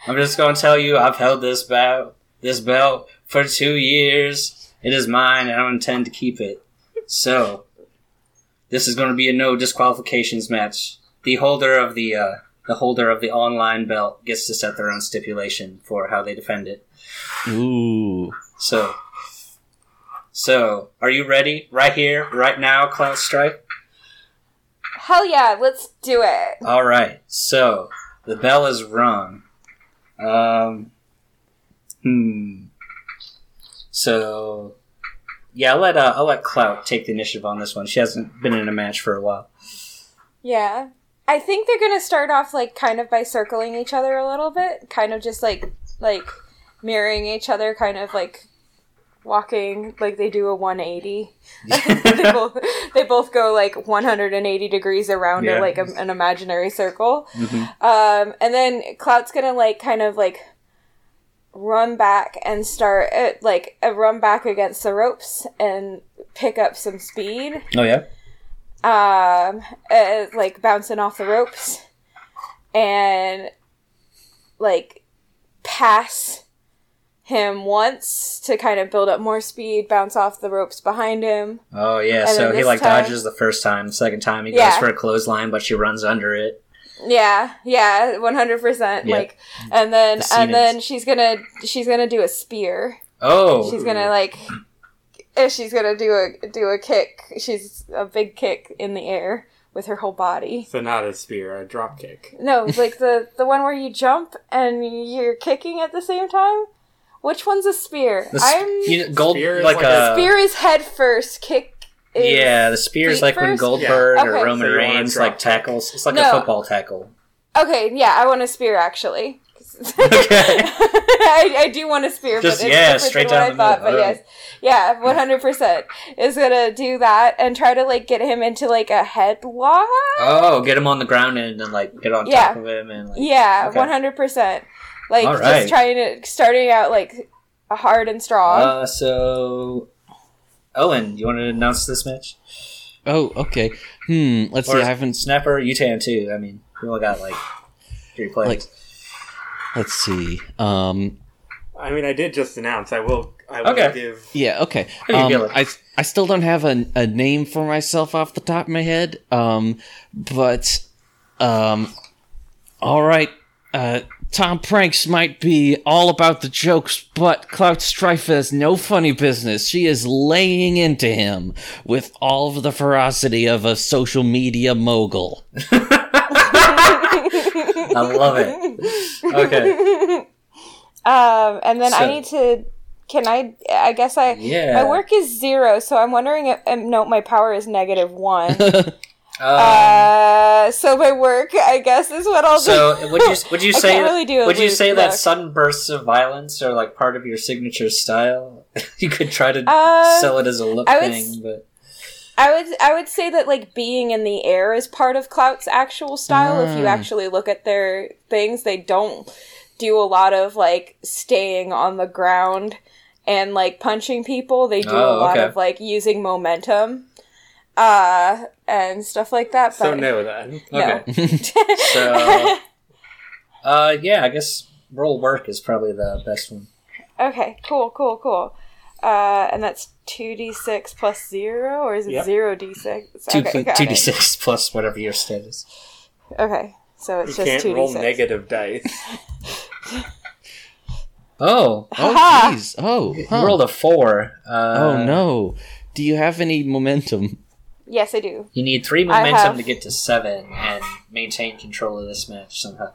Speaker 1: I'm just gonna tell you, I've held this belt, this belt for two years. It is mine, and I intend to keep it. So this is going to be a no disqualifications match. The holder of the uh, the holder of the online belt gets to set their own stipulation for how they defend it.
Speaker 2: Ooh.
Speaker 1: So, so are you ready? Right here, right now, Clout Strife.
Speaker 3: Hell yeah, let's do it.
Speaker 1: All right. So the bell is rung. Um. Hmm. So, yeah, I'll let uh, I'll let Clout take the initiative on this one. She hasn't been in a match for a while.
Speaker 3: Yeah. I think they're gonna start off like kind of by circling each other a little bit, kind of just like like mirroring each other, kind of like walking like they do a 180. they both they both go like 180 degrees around
Speaker 1: Yeah.
Speaker 3: like a, an imaginary circle.
Speaker 1: Mhm.
Speaker 3: Um, and then Clout's gonna like kind of like run back and start uh, like uh, run back against the ropes and pick up some speed
Speaker 1: Oh yeah.
Speaker 3: um, uh, like bouncing off the ropes and like pass him once to kind of build up more speed, bounce off the ropes behind him.
Speaker 1: Oh yeah.
Speaker 3: And
Speaker 1: so he like
Speaker 3: time-
Speaker 1: dodges the first time. The second time he goes for a clothesline, but she runs under it.
Speaker 3: Yeah, yeah, one hundred percent. Like, and then
Speaker 1: The scene
Speaker 3: and then she's gonna she's gonna do a spear.
Speaker 1: Oh.
Speaker 3: She's gonna like, if she's gonna do a do a kick. She's a big kick in the air with her whole body.
Speaker 4: So not a spear, a drop kick.
Speaker 3: No, like the the one where you jump and you're kicking at the same time. Which one's a spear?
Speaker 1: The
Speaker 3: I'm
Speaker 1: you know, gold
Speaker 4: Spear is
Speaker 1: like,
Speaker 4: like
Speaker 1: a
Speaker 4: a-
Speaker 3: spear is head first. Kick. Is
Speaker 1: yeah. The spear is
Speaker 3: feet
Speaker 1: like when? Goldberg
Speaker 3: Yeah.
Speaker 1: or
Speaker 3: Okay.
Speaker 1: Roman
Speaker 4: So you want a
Speaker 1: Reigns like tackles. It's like a football tackle.
Speaker 3: Okay, yeah, I want a spear actually.
Speaker 1: Okay.
Speaker 3: I, I do want a spear,
Speaker 1: Just-
Speaker 3: but it's
Speaker 1: yeah,
Speaker 3: different
Speaker 1: straight
Speaker 3: than what
Speaker 1: down
Speaker 3: I thought.
Speaker 1: middle.
Speaker 3: But
Speaker 1: Alright.
Speaker 3: yes, yeah, one hundred percent is gonna do that and try to like get him into like a headlock.
Speaker 1: Oh, get him on the ground and then like get on
Speaker 3: Yeah.
Speaker 1: top of him and like
Speaker 3: Yeah, one hundred percent. Like
Speaker 1: Alright.
Speaker 3: just trying to starting out like hard and strong.
Speaker 1: Uh, so, Owen, you want to announce this match?
Speaker 2: Oh, okay. Hmm. Let's see.
Speaker 1: Or
Speaker 2: I haven't.
Speaker 1: Snapper, you can too. I mean, we only got like three players.
Speaker 2: Like- Let's see. Um.
Speaker 4: I mean, I did just announce. I will. I will
Speaker 1: Okay.
Speaker 4: give.
Speaker 2: Yeah. Okay.
Speaker 1: How do you
Speaker 2: Um,
Speaker 1: feel it?
Speaker 2: I I still don't have a a name for myself off the top of my head. Um. But. Um. All right. Uh. Tom Pranks might be all about the jokes, but Clout Strife has no funny business. She is laying into him with all of the ferocity of a social media mogul.
Speaker 1: I love it. Okay.
Speaker 3: Um, and then I need to. Can I? I guess I.
Speaker 1: Yeah.
Speaker 3: My work is zero, so I'm wondering if. Um, no, my power is negative one.
Speaker 1: Um,
Speaker 3: uh, so my work, I guess, is what I'll do.
Speaker 1: so would you would you say
Speaker 3: really do
Speaker 1: would you
Speaker 3: loop
Speaker 1: say that
Speaker 3: look.
Speaker 1: sudden bursts of violence are like part of your signature style? you could try to
Speaker 3: Uh,
Speaker 1: sell it as a look
Speaker 3: would
Speaker 1: thing,
Speaker 3: s-
Speaker 1: but
Speaker 3: I would I would say that like being in the air is part of Clout's actual style. If you
Speaker 2: Ah.
Speaker 3: actually look at their things, they don't do a lot of like staying on the ground and like punching people. They do
Speaker 1: Oh,
Speaker 3: a lot
Speaker 1: okay.
Speaker 3: of like using momentum uh and stuff like that.
Speaker 4: So
Speaker 3: but
Speaker 4: no, then.
Speaker 3: No.
Speaker 1: okay. So- Uh, yeah, I guess roll work is probably the best one.
Speaker 3: okay, cool, cool, cool. Uh, and that's two d six plus zero, or is it
Speaker 4: Yep.
Speaker 3: zero d six?
Speaker 1: Two,
Speaker 3: okay,
Speaker 1: 2d6 plus whatever your stat is.
Speaker 3: Okay, so
Speaker 4: You
Speaker 3: it's just
Speaker 4: can't
Speaker 3: two d
Speaker 4: roll
Speaker 3: six.
Speaker 4: negative dice.
Speaker 1: Oh,
Speaker 2: Oh, jeez. Oh,
Speaker 1: you
Speaker 2: huh.
Speaker 1: rolled a four. Uh,
Speaker 2: oh no. Do you have any momentum?
Speaker 3: Yes, I do.
Speaker 1: You need three momentum
Speaker 3: have-
Speaker 1: to get to seven and maintain control of this match somehow.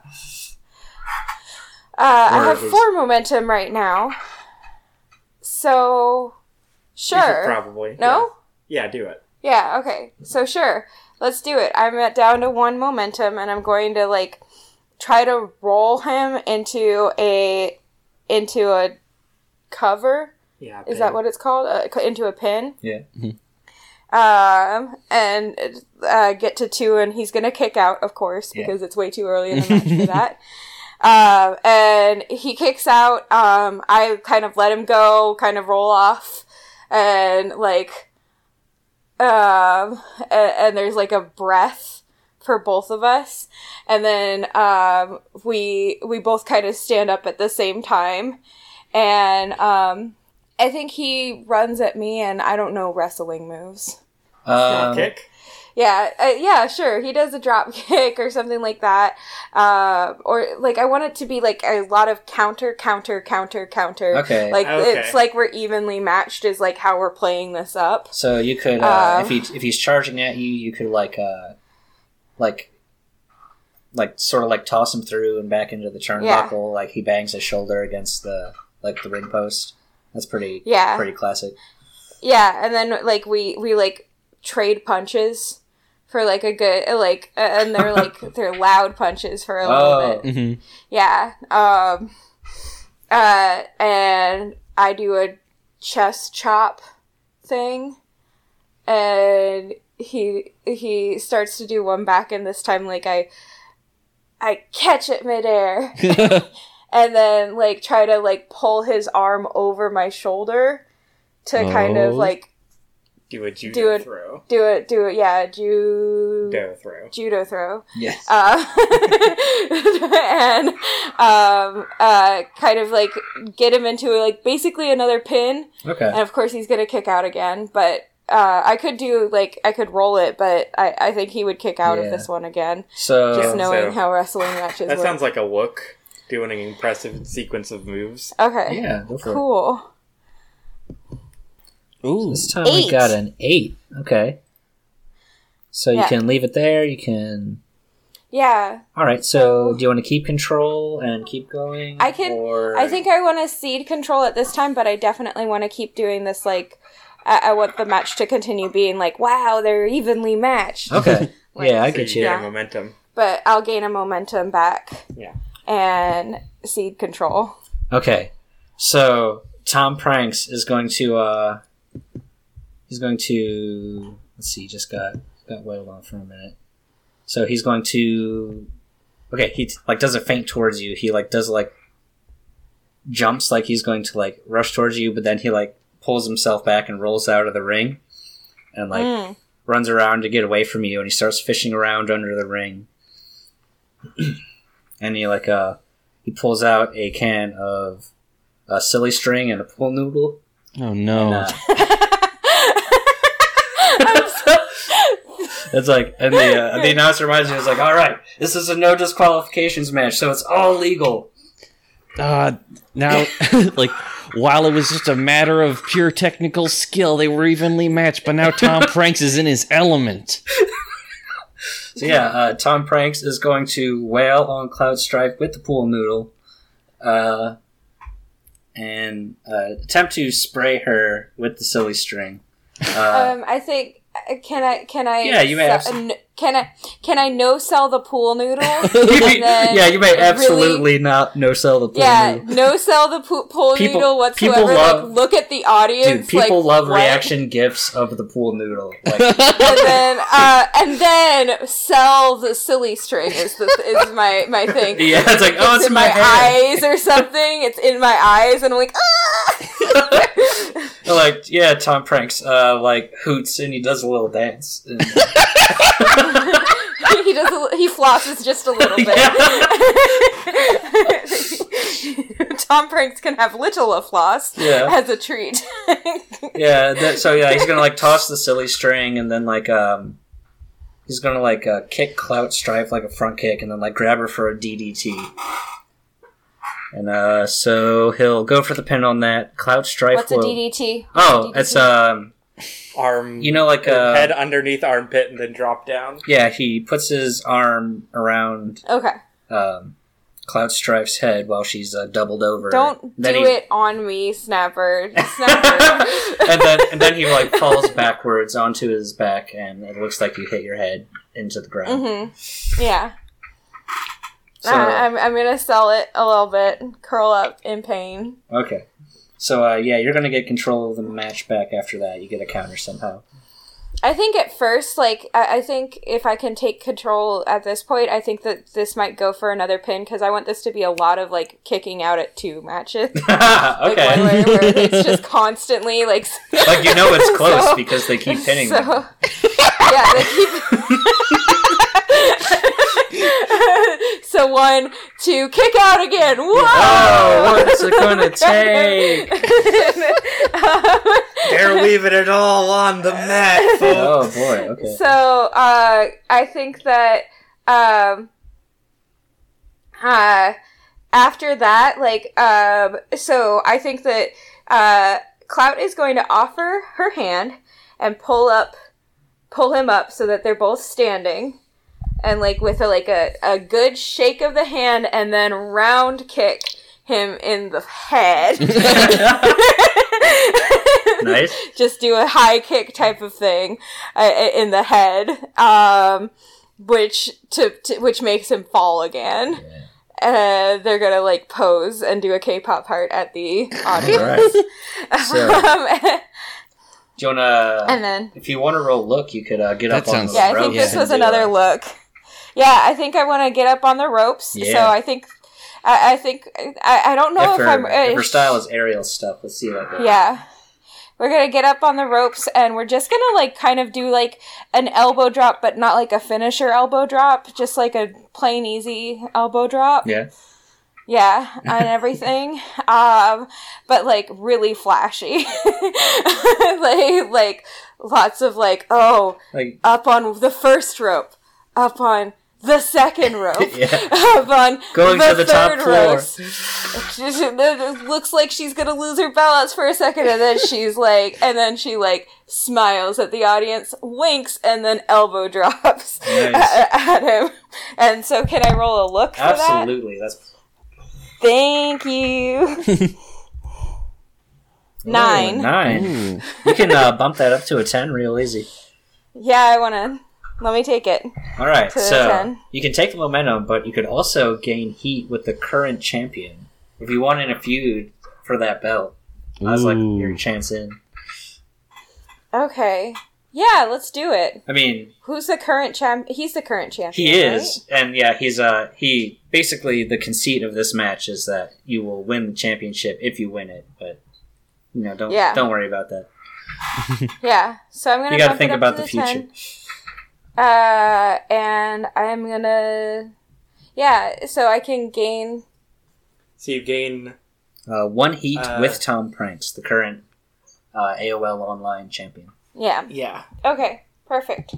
Speaker 3: Uh, I have four momentum right now. So, sure.
Speaker 4: probably.
Speaker 3: No?
Speaker 4: Yeah. yeah, do it.
Speaker 3: Yeah, okay. So, sure. Let's do it. I'm at down to one momentum, and I'm going to, like, try to roll him into a into a cover.
Speaker 4: Yeah.
Speaker 3: Is that what it's called? Uh, into a pin.
Speaker 1: Yeah.
Speaker 3: Um, and uh, get to two, and he's gonna kick out, of course,
Speaker 1: Yeah.
Speaker 3: because it's way too early in the match for that. Um, and he kicks out. Um, I kind of let him go, kind of roll off, and like, um, and, and there's like a breath for both of us, and then um, we we both kind of stand up at the same time, and um. I think he runs at me, and I don't know wrestling moves.
Speaker 1: Um,
Speaker 4: kick?
Speaker 3: Yeah, uh, yeah, sure. He does a drop kick or something like that, uh, or like I want it to be like a lot of counter, counter, counter, counter.
Speaker 1: Okay.
Speaker 3: Like
Speaker 4: Okay.
Speaker 3: it's like we're evenly matched is like how we're playing this up.
Speaker 1: So you could, uh,
Speaker 3: Um,
Speaker 1: if he if he's charging at you, you could like, uh, like, like sort of like toss him through and back into the turnbuckle. Like he bangs his shoulder against the like the ring post. That's pretty,
Speaker 3: Yeah.
Speaker 1: pretty classic.
Speaker 3: Yeah, and then like we we like trade punches for like a good like, uh, and they're like they're loud punches for a little
Speaker 1: Oh.
Speaker 3: bit.
Speaker 2: hmm
Speaker 3: Yeah. Um uh and I do a chest chop thing and he he starts to do one back and this time like I I catch it midair and then like try to like pull his arm over my shoulder to kind of
Speaker 2: Oh.
Speaker 3: like
Speaker 4: Do a judo
Speaker 3: Do it.
Speaker 4: throw.
Speaker 3: do it do it yeah ju-
Speaker 4: Do throw.
Speaker 3: judo throw
Speaker 1: Yes.
Speaker 3: uh, and um, uh, kind of like get him into like basically another pin,
Speaker 1: okay.
Speaker 3: and of course he's gonna kick out again. But uh, I could do like I could roll it, but I, I think he would kick out
Speaker 1: Yeah.
Speaker 3: of this one again,
Speaker 1: So
Speaker 3: just knowing
Speaker 4: so-
Speaker 3: how wrestling matches
Speaker 4: That
Speaker 3: work.
Speaker 4: sounds like a look doing an impressive sequence of moves.
Speaker 3: okay.
Speaker 1: yeah, go for it.
Speaker 3: Cool.
Speaker 2: Ooh.
Speaker 1: This time we got an eight. Okay. So you can leave it there. You can.
Speaker 3: Yeah.
Speaker 1: All right. So, do you want to keep control and keep going?
Speaker 3: I can-
Speaker 1: Or...
Speaker 3: I think I want to cede control at this time, but I definitely want to keep doing this. Like, I, I want the match to continue being like, wow, they're evenly matched.
Speaker 1: Okay.
Speaker 3: Like,
Speaker 1: yeah, I
Speaker 4: So
Speaker 1: get
Speaker 4: you
Speaker 1: you.
Speaker 3: Yeah.
Speaker 4: momentum.
Speaker 3: But I'll gain a momentum back
Speaker 4: Yeah.
Speaker 3: And cede control.
Speaker 1: Okay. So Tom Pranks is going to uh he's going to let's see, just got got wailed on for a minute. So he's going to Okay, he like does a feint towards you. He like does like jumps like he's going to like rush towards you, but then he like pulls himself back and rolls out of the ring and like
Speaker 3: Mm.
Speaker 1: runs around to get away from you and he starts fishing around under the ring. and he like uh he pulls out a can of uh, silly string and a pool noodle.
Speaker 2: Oh no.
Speaker 1: And, uh, it's like and the uh, the announcer reminds me, it's like, all right, this is a no disqualifications match, so it's all legal.
Speaker 2: Uh, now, like, while it was just a matter of pure technical skill, they were evenly matched, but now Tom Pranks is in his element.
Speaker 1: So yeah, uh, Tom Pranks is going to wail on Clout Strife with the pool noodle, uh, and uh, attempt to spray her with the silly string. Uh,
Speaker 3: Um, I think uh, can I can I
Speaker 1: Yeah, you may have some-
Speaker 3: can I can I no sell the pool noodle?
Speaker 1: you
Speaker 3: and
Speaker 1: may-
Speaker 3: then
Speaker 1: yeah, you may
Speaker 3: really-
Speaker 1: absolutely not no sell the pool
Speaker 3: yeah,
Speaker 1: noodle.
Speaker 3: no sell the pool, pool
Speaker 1: People-
Speaker 3: noodle
Speaker 1: people love-
Speaker 3: like, look at the audience.
Speaker 1: Dude, people
Speaker 3: like,
Speaker 1: love
Speaker 3: what?
Speaker 1: reaction gifs of the pool noodle. Like,
Speaker 3: and then uh, and then sell the silly string is the, is my my thing.
Speaker 1: yeah, it's like, oh, it's,
Speaker 3: in
Speaker 1: my,
Speaker 3: my, eyes or something. It's in my eyes, and I'm like, ah.
Speaker 1: Like, yeah, Tom Pranks, uh, like hoots and he does a little dance. And-
Speaker 3: he does. A, he flosses just a little bit. Tom Pranks can have little of floss
Speaker 1: yeah.
Speaker 3: as a treat.
Speaker 1: Yeah, that, so yeah, he's gonna like toss the silly string and then like um he's gonna like uh, kick Clout Strife like a front kick and then like grab her for a DDT. And uh so he'll go for the pin on that. Clout Strife
Speaker 3: What's a
Speaker 1: will
Speaker 3: DDT?
Speaker 1: Oh,
Speaker 3: DDT?
Speaker 1: it's um
Speaker 4: Arm.
Speaker 1: you know like uh
Speaker 4: head underneath armpit and then drop down.
Speaker 1: yeah, he puts his arm around
Speaker 3: Okay,
Speaker 1: um Clout Strife's head while she's uh, doubled over.
Speaker 3: don't
Speaker 1: Then
Speaker 3: do
Speaker 1: he-
Speaker 3: it on me, Snapper. Snapper.
Speaker 1: and then and then he like falls backwards onto his back and it looks like you hit your head into the ground.
Speaker 3: hmm Yeah.
Speaker 1: So
Speaker 3: Uh, I'm, I'm gonna sell it a little bit, curl up in pain.
Speaker 1: Okay. So uh, yeah, you're gonna get control of the match back after that. You get a counter somehow.
Speaker 3: I think at first, like, I, I think if I can take control at this point, I think that this might go for another pin because I want this to be a lot of like kicking out at two matches. Like, one
Speaker 1: okay.
Speaker 3: where, where it's just constantly like.
Speaker 1: like you know it's close
Speaker 3: So-
Speaker 1: because they keep pinning
Speaker 3: so,
Speaker 1: them.
Speaker 3: yeah, they keep. so one, two, kick out again. Whoa!
Speaker 1: Oh, what's it gonna take?
Speaker 3: Um,
Speaker 4: They're leaving it all on the mat, folks.
Speaker 1: Oh boy. Okay.
Speaker 3: So uh, I think that um, uh, after that, like, um, so I think that uh, Clout is going to offer her hand and pull up, pull him up so that they're both standing. And like with a like a, a good shake of the hand and then round kick him in the head.
Speaker 1: Nice.
Speaker 3: Just do a high kick type of thing uh, in the head, um, which to, to which makes him fall again. Uh, they're gonna like pose and do a K-pop part at the audience.
Speaker 1: So-
Speaker 3: Um,
Speaker 1: Do you wanna?
Speaker 3: and then
Speaker 1: if you want to roll look, you could uh, get
Speaker 2: That
Speaker 1: up on
Speaker 2: sounds-
Speaker 1: the
Speaker 3: yeah, I think this
Speaker 1: and
Speaker 3: was another look. Yeah, I think I want to get up on the ropes.
Speaker 1: Yeah.
Speaker 3: So I think I, I think I, I don't know
Speaker 1: If
Speaker 3: if,
Speaker 1: her,
Speaker 3: I'm.
Speaker 1: if her
Speaker 3: uh,
Speaker 1: style is aerial stuff, let's see like that.
Speaker 3: Yeah. We're gonna get up on the ropes and we're just gonna like kind of do like an elbow drop, but not like a finisher elbow drop, just like a plain easy elbow drop.
Speaker 1: Yeah.
Speaker 3: Yeah, and everything. um, but like really flashy. like like lots of like, oh,
Speaker 1: Like
Speaker 3: up on the first rope, up on the second rope
Speaker 1: Yeah.
Speaker 3: up on
Speaker 1: Going
Speaker 3: the
Speaker 1: to the top
Speaker 3: third
Speaker 1: floor.
Speaker 3: rope. It looks like she's gonna lose her balance for a second, and then she's like, and then she like smiles at the audience, winks, and then elbow drops
Speaker 1: Nice.
Speaker 3: at, at him. And so, can I roll a look for that?
Speaker 1: Absolutely. That's
Speaker 3: Thank you. Nine.
Speaker 1: Ooh, nine.
Speaker 2: Ooh.
Speaker 1: You can uh, bump that up to a ten real easy.
Speaker 3: Yeah, I wanna. Let me take it.
Speaker 1: All right, so
Speaker 3: 10.
Speaker 1: you can take the momentum, but you could also gain heat with the current champion if you want in a feud for that belt. That's like
Speaker 2: Ooh.
Speaker 1: your chance in.
Speaker 3: Okay. Yeah, let's do it.
Speaker 1: I mean,
Speaker 3: Who's the current champ? He's the current champion.
Speaker 1: he
Speaker 3: right?
Speaker 1: is, and yeah, he's uh he basically the conceit of this match is that you will win the championship if you win it, but you know don't
Speaker 3: Yeah.
Speaker 1: don't worry about that.
Speaker 3: Yeah. So I'm gonna.
Speaker 1: You gotta think
Speaker 3: it up
Speaker 1: about
Speaker 3: to
Speaker 1: the future.
Speaker 3: 10. Uh, and I'm gonna. Yeah, so I can gain.
Speaker 4: So you gain.
Speaker 1: Uh, one heat
Speaker 4: Uh,
Speaker 1: with Tom Pranks, the current uh, AOL online champion.
Speaker 3: Yeah.
Speaker 4: Yeah.
Speaker 3: Okay. Perfect.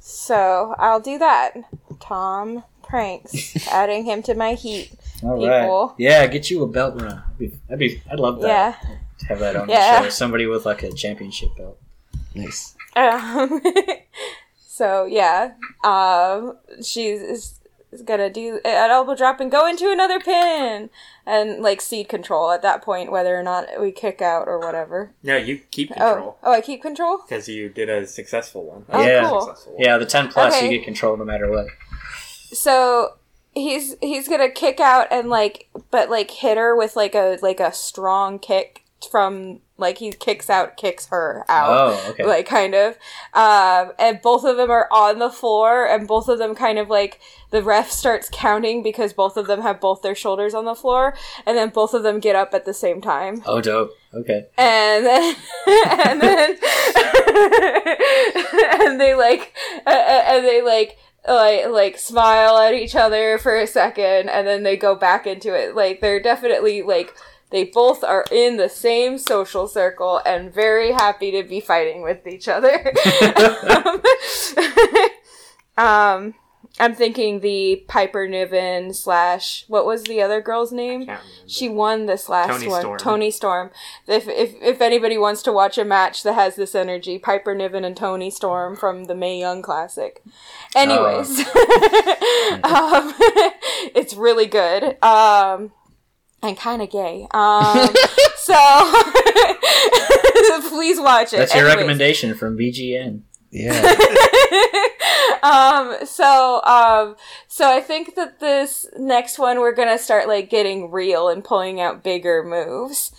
Speaker 3: so I'll do that. Tom pranks, adding him to my heat.
Speaker 1: All
Speaker 3: People.
Speaker 1: right, yeah, get you a belt run. That'd be, that'd be I'd love that.
Speaker 3: Yeah.
Speaker 1: To have that on
Speaker 3: Yeah.
Speaker 1: the show. Somebody with like a championship belt.
Speaker 2: Nice.
Speaker 3: Um, so yeah, um, she's is, is gonna do an elbow drop and go into another pin and like cede control at that point, whether or not we kick out or whatever.
Speaker 4: No, you keep
Speaker 3: Oh,
Speaker 4: control
Speaker 3: oh, I keep control.
Speaker 4: because you did a successful one.
Speaker 3: Oh,
Speaker 1: Yeah.
Speaker 3: cool.
Speaker 4: Successful one.
Speaker 1: Yeah, the ten plus
Speaker 3: Okay.
Speaker 1: you get control no matter what.
Speaker 3: So he's he's gonna kick out and like, but like hit her with like a like a strong kick from like he kicks out, kicks her out.
Speaker 1: Oh, okay.
Speaker 3: like kind of um and both of them are on the floor and both of them kind of like the ref starts counting because both of them have both their shoulders on the floor and then both of them get up at the same time
Speaker 1: oh, dope. Okay.
Speaker 3: and then and then and they like uh, uh, and they like like like smile at each other for a second and then they go back into it like they're definitely like they both are in the same social circle and very happy to be fighting with each other um i'm thinking the piper niven slash what was the other girl's name she won this last
Speaker 4: Toni
Speaker 3: one.
Speaker 4: Storm.
Speaker 3: Toni Storm. If, if if anybody wants to watch a match that has this energy, Piper Niven and Toni Storm from the Mae Young Classic. Anyways, um, it's really good. Um, and kind of gay. Um, so please watch it.
Speaker 1: That's your
Speaker 3: Anyways.
Speaker 1: recommendation from BGN.
Speaker 2: Yeah.
Speaker 3: um so um so i think that this next one we're gonna start like getting real and pulling out bigger moves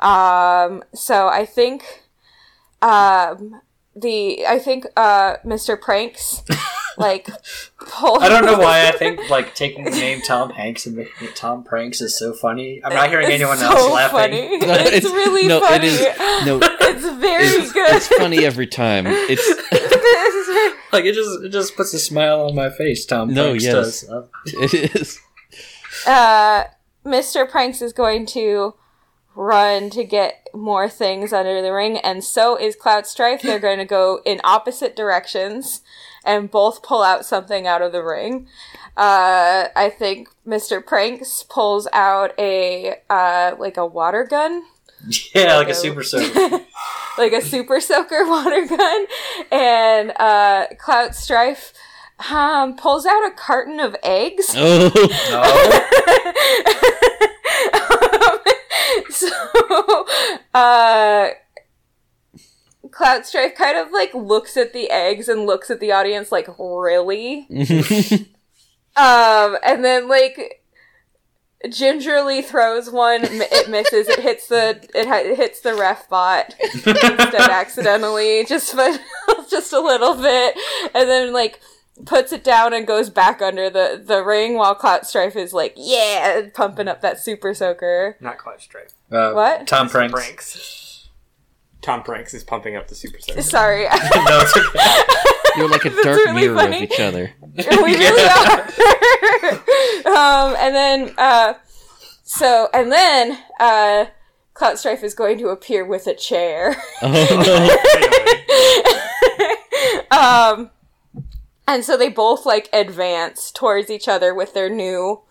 Speaker 3: um so i think um the i think uh mr pranks like pull
Speaker 1: I don't know why I think like taking the name Tom Hanks and making it Tom Pranks is so funny. I'm not hearing
Speaker 3: It's
Speaker 1: anyone
Speaker 3: so
Speaker 1: else laughing.
Speaker 3: funny.
Speaker 2: No,
Speaker 3: it's, really
Speaker 2: no,
Speaker 3: funny
Speaker 2: it is no.
Speaker 3: it's very
Speaker 2: It's,
Speaker 3: good
Speaker 2: it's funny every time. It's
Speaker 1: Like it just it just puts a smile on my face. Tom
Speaker 2: No,
Speaker 1: Pranks
Speaker 2: yes.
Speaker 1: does. Uh,
Speaker 2: it is.
Speaker 3: uh, Mr. Pranks is going to run to get more things under the ring, and so is Clout Strife. They're going to go in opposite directions and both pull out something out of the ring. Uh, I think Mr. Pranks pulls out a uh, like a water gun.
Speaker 1: yeah, like a
Speaker 3: So-
Speaker 1: super soaker.
Speaker 3: like a super soaker water gun, and uh, Clout Strife um, pulls out a carton of eggs.
Speaker 2: Oh,
Speaker 1: No.
Speaker 3: um, so, uh, Clout Strife kind of like looks at the eggs and looks at the audience like, really? Um, and then like gingerly throws one. It misses. It hits the it, ha- it hits the ref bot instead accidentally, just but just a little bit, and then like puts it down and goes back under the the ring while Clout Strife is like, yeah, pumping up that super soaker.
Speaker 4: Not Clout Strife.
Speaker 1: Uh,
Speaker 3: What?
Speaker 1: Tom
Speaker 4: Mr.
Speaker 1: Pranks.
Speaker 4: Tom Pranks is pumping up the Super Soaker.
Speaker 3: Sorry,
Speaker 1: no, it's okay.
Speaker 2: you're like a
Speaker 3: That's
Speaker 2: dark
Speaker 3: really
Speaker 2: mirror
Speaker 3: funny.
Speaker 2: of each other.
Speaker 3: we really are. um, and then uh, so and then uh, Clout Strife is going to appear with a chair.
Speaker 2: Oh
Speaker 3: um and so they both like advance towards each other with their new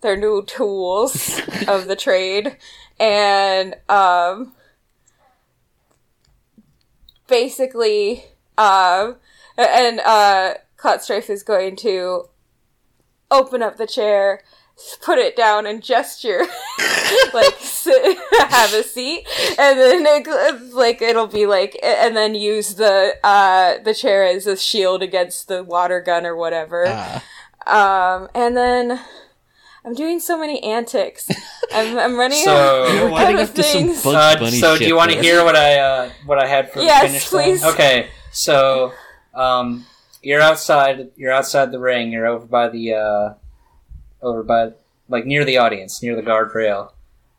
Speaker 3: their new tools of the trade and um basically um and uh Clout Strife is going to open up the chair put it down and gesture like sit, have a seat and then it, like it'll be like and then use the uh the chair as a shield against the water gun or whatever
Speaker 2: Ah.
Speaker 3: um and then i'm doing so many antics i'm, I'm running
Speaker 1: So-
Speaker 3: out
Speaker 4: You
Speaker 3: of
Speaker 4: what?
Speaker 2: Getting up to some
Speaker 3: things.
Speaker 1: Uh,
Speaker 2: Bunny
Speaker 1: so do you want to hear what I uh, what I had for
Speaker 3: Yes,
Speaker 1: finish then?
Speaker 3: please.
Speaker 1: Okay, so um, you're outside. You're outside the ring. You're over by the uh, over by like near the audience, near the guardrail,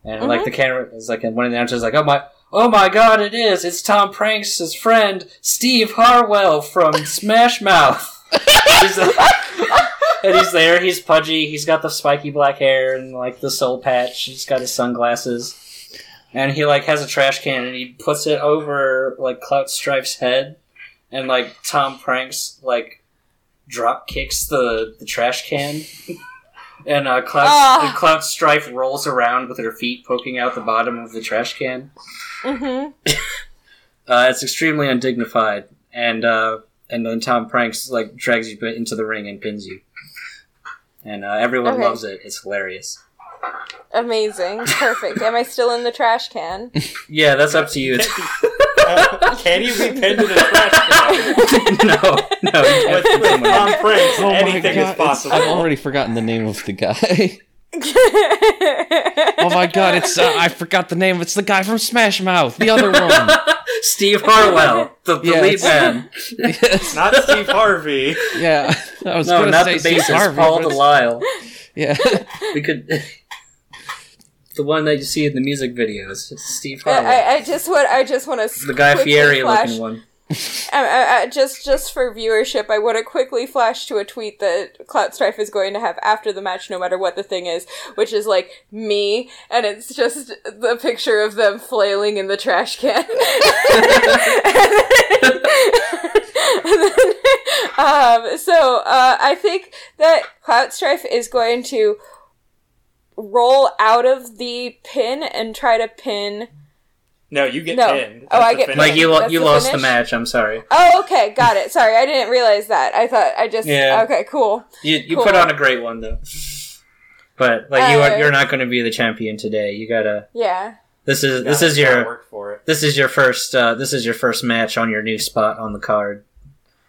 Speaker 1: and like the camera is like and one of the announcers is like, oh my. Oh my god, it is! It's Tom Pranks' friend, Steve Harwell from Smash Mouth. and he's there, he's pudgy, he's got the spiky black hair and like the soul patch, he's got his sunglasses and he like has a trash can and he puts it over like Clout Strife's head, and like Tom Pranks like drop kicks the the trash can, and uh, Clout
Speaker 3: Ah.
Speaker 1: and Clout Strife rolls around with her feet poking out the bottom of the trash can.
Speaker 3: Mhm.
Speaker 1: Uh, it's extremely undignified, and uh, and then Tom Pranks like drags you into the ring and pins you, and uh, everyone
Speaker 3: Okay.
Speaker 1: loves it. It's hilarious.
Speaker 3: amazing perfect am i still in the trash can
Speaker 1: Yeah, that's up to you.
Speaker 4: Uh, can you be pinned in a trash can?
Speaker 1: no, no, you can't
Speaker 4: With, with. Tom Prince,
Speaker 2: Oh
Speaker 4: anything
Speaker 2: god,
Speaker 4: is possible.
Speaker 2: I've already forgotten the name of the guy. Oh my god, it's uh, I forgot the name. It's the guy from Smash Mouth, the other one.
Speaker 1: Steve Harwell, the, the
Speaker 2: Yeah,
Speaker 1: lead
Speaker 2: it's-
Speaker 1: man.
Speaker 2: yes.
Speaker 4: Not Steve Harvey.
Speaker 2: Yeah, I was
Speaker 1: No,
Speaker 2: gonna
Speaker 1: not
Speaker 2: say
Speaker 1: the
Speaker 2: Steve
Speaker 1: bassist,
Speaker 2: Harvey,
Speaker 1: Paul Delisle.
Speaker 2: Yeah,
Speaker 1: We could. the one that you see in the music videos. It's Steve
Speaker 3: I,
Speaker 1: Harwell.
Speaker 3: I, I just want I just want to
Speaker 1: the Guy Fieri looking one.
Speaker 3: I, I, I, just just for viewership, I want to quickly flash to a tweet that Clout Strife is going to have after the match, no matter what the thing is, which is like me, and it's just the picture of them flailing in the trash can. Then, um, so uh, I think that Clout Strife is going to roll out of the pin and try to pin.
Speaker 4: No, you get
Speaker 3: No.
Speaker 4: pinned.
Speaker 3: Oh,
Speaker 4: That's
Speaker 3: I get
Speaker 4: finish.
Speaker 1: Like you, lo-
Speaker 3: That's
Speaker 1: you
Speaker 3: the
Speaker 1: lost the match. I'm sorry.
Speaker 3: Oh, okay, got it. Sorry, I didn't realize that. I thought I just
Speaker 1: Yeah.
Speaker 3: okay, cool.
Speaker 1: You you
Speaker 3: Cool.
Speaker 1: put on a great one though. But like you
Speaker 3: Uh,
Speaker 1: are, you're not going to be the champion today. You gotta.
Speaker 3: Yeah.
Speaker 1: This is this is your
Speaker 4: work for it.
Speaker 1: this is your first uh, this is your first match on your new spot on the card.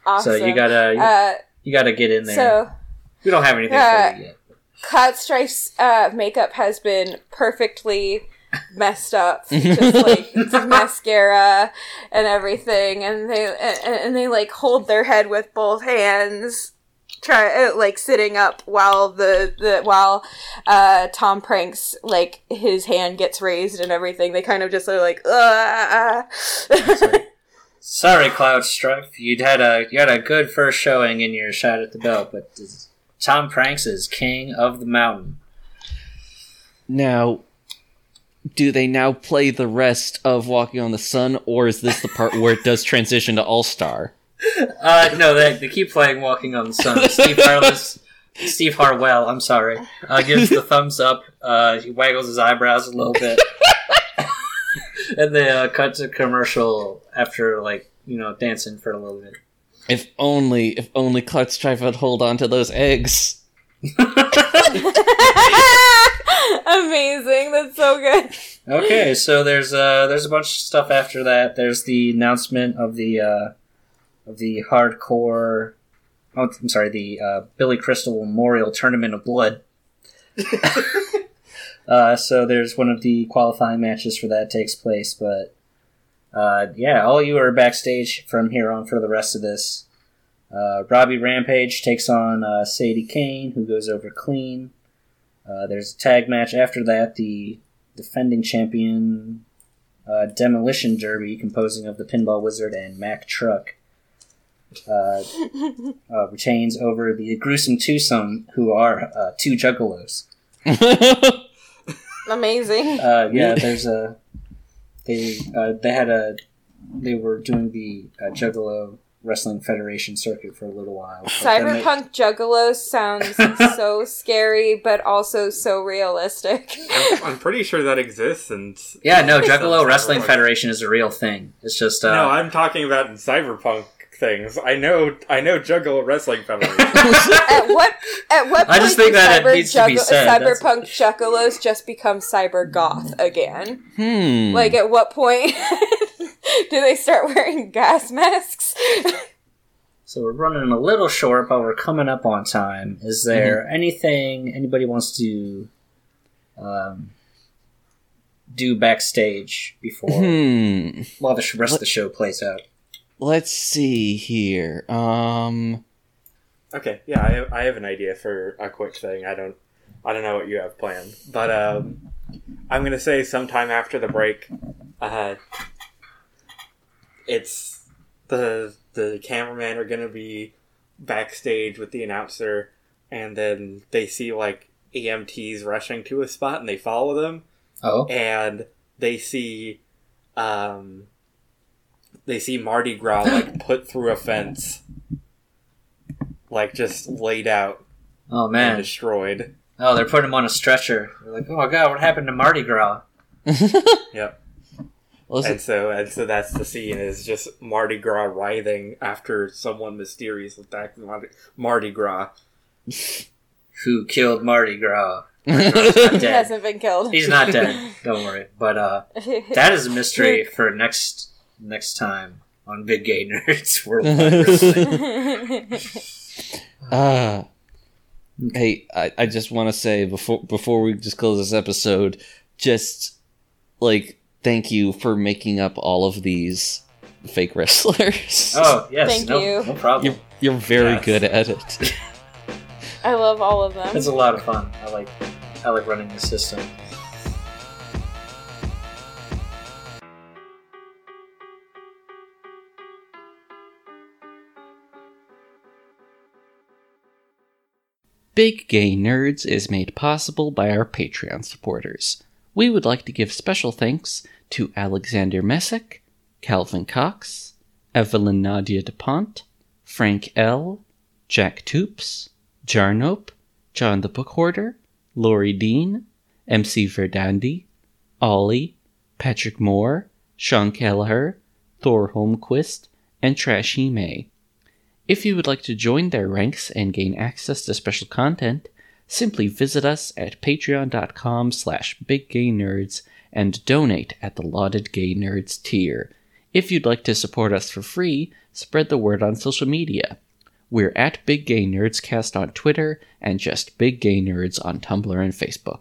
Speaker 3: Awesome.
Speaker 1: So you gotta
Speaker 3: uh
Speaker 1: you gotta get in there.
Speaker 3: so
Speaker 1: we don't have anything
Speaker 3: uh,
Speaker 1: for you yet.
Speaker 3: Clout Strife's uh makeup has been perfectly messed up. Just like mascara and everything and they and, and they like hold their head with both hands try uh, like sitting up while the, the while uh Tom pranks like his hand gets raised and everything they kind of just are like uh
Speaker 1: Sorry, Clout Strife. You'd had a you had a good first showing in your shot at the belt, but Tom Pranks is king of the mountain.
Speaker 2: Now, do they now play the rest of Walking on the Sun, or is this the part where it does transition to All Star?
Speaker 1: Uh, no, they, they keep playing Walking on the Sun. Steve Harless, Steve Harwell, I'm sorry, uh, gives the thumbs up. Uh, he waggles his eyebrows a little bit, and they uh, cut to commercial after like you know dancing for a little bit.
Speaker 2: If only, if only Clout Strife would hold on to those eggs.
Speaker 3: Amazing. That's so good.
Speaker 1: Okay, so there's uh there's a bunch of stuff after that. There's the announcement of the uh of the hardcore oh, I'm sorry, the uh, Billy Crystal Memorial Tournament of Blood. uh, so there's one of the qualifying matches for that takes place, but uh, yeah, all you are backstage from here on for the rest of this. Uh, Robbie Rampage takes on uh, Sadie Kane, who goes over clean. Uh, there's a tag match after that. The defending champion uh, Demolition Derby, composing of the Pinball Wizard and Mac Truck, uh, uh, retains over the gruesome twosome, who are uh, two juggalos.
Speaker 3: Amazing.
Speaker 1: Uh, yeah, there's a they uh, they had a they were doing the uh, juggalo Wrestling Federation circuit for a little while. but then they-
Speaker 3: Cyberpunk Juggalos sounds so scary, but also so realistic.
Speaker 4: I'm, I'm pretty sure that exists, and
Speaker 1: yeah, no, Juggalo Wrestling Federation is a real thing. It's just uh,
Speaker 4: no, I'm talking about cyberpunk things. I know, I know, Juggalo Wrestling Federation.
Speaker 3: at what at what point
Speaker 1: I just think
Speaker 3: do
Speaker 1: that it
Speaker 3: cyber
Speaker 1: needs to be
Speaker 3: jugg-
Speaker 1: said, that's-
Speaker 3: cyberpunk juggalos just become cyber goth again?
Speaker 2: Hmm.
Speaker 3: Like at what point do they start wearing gas masks?
Speaker 1: So we're running a little short, but we're coming up on time. Is there anything anybody wants to um, do backstage before
Speaker 2: hmm.
Speaker 1: while the sh- rest of the show plays out?
Speaker 2: Let's see here. Um.
Speaker 4: okay, yeah, I have, I have an idea for a quick thing. I don't, I don't know what you have planned, but um, I'm gonna say sometime after the break, uh, it's the the cameraman are gonna be backstage with the announcer, and then they see like EMTs rushing to a spot, and they follow them,
Speaker 1: Oh,
Speaker 4: and they see um they see Mardi Gras like put through a fence like just laid out
Speaker 1: oh
Speaker 4: and
Speaker 1: man!
Speaker 4: destroyed.
Speaker 1: Oh, they're putting him on a stretcher. They're like, oh my god, what happened to Mardi Gras?
Speaker 4: Yep.
Speaker 2: Listen,
Speaker 4: And so and so that's the scene is just Mardi Gras writhing after someone mysterious attacked Mardi, Mardi Gras.
Speaker 1: Who killed Mardi Gras?
Speaker 3: he hasn't been killed.
Speaker 1: He's not dead. Don't worry. But uh, that is a mystery for next next time on Big Gay Nerds Worldwide Wrestling.
Speaker 2: Uh, hey, I, I just want to say before before we just close this episode, just like thank you for making up all of these fake wrestlers.
Speaker 1: Oh yes,
Speaker 3: Thank
Speaker 1: no,
Speaker 3: you.
Speaker 1: no problem.
Speaker 2: You're you're very
Speaker 4: Yes.
Speaker 2: good at it.
Speaker 3: I love all of them.
Speaker 1: It's a lot of fun. I like I like running the system.
Speaker 2: Big Gay Nerds is made possible by our Patreon supporters. We would like to give special thanks to Alexander Messick, Calvin Cox, Evelyn Nadia DuPont, Frank L., Jack Toops, Jarnope, John the Book Hoarder, Lori Dean, MC Verdandi, Ollie, Patrick Moore, Sean Kelleher, Thor Holmquist, and Trashy May. If you would like to join their ranks and gain access to special content, simply visit us at patreon.com slash biggaynerds and donate at the lauded gay nerds tier. If you'd like to support us for free, spread the word on social media. We're at Big Gay Nerds Cast on Twitter and just Big Gay Nerds on Tumblr and Facebook.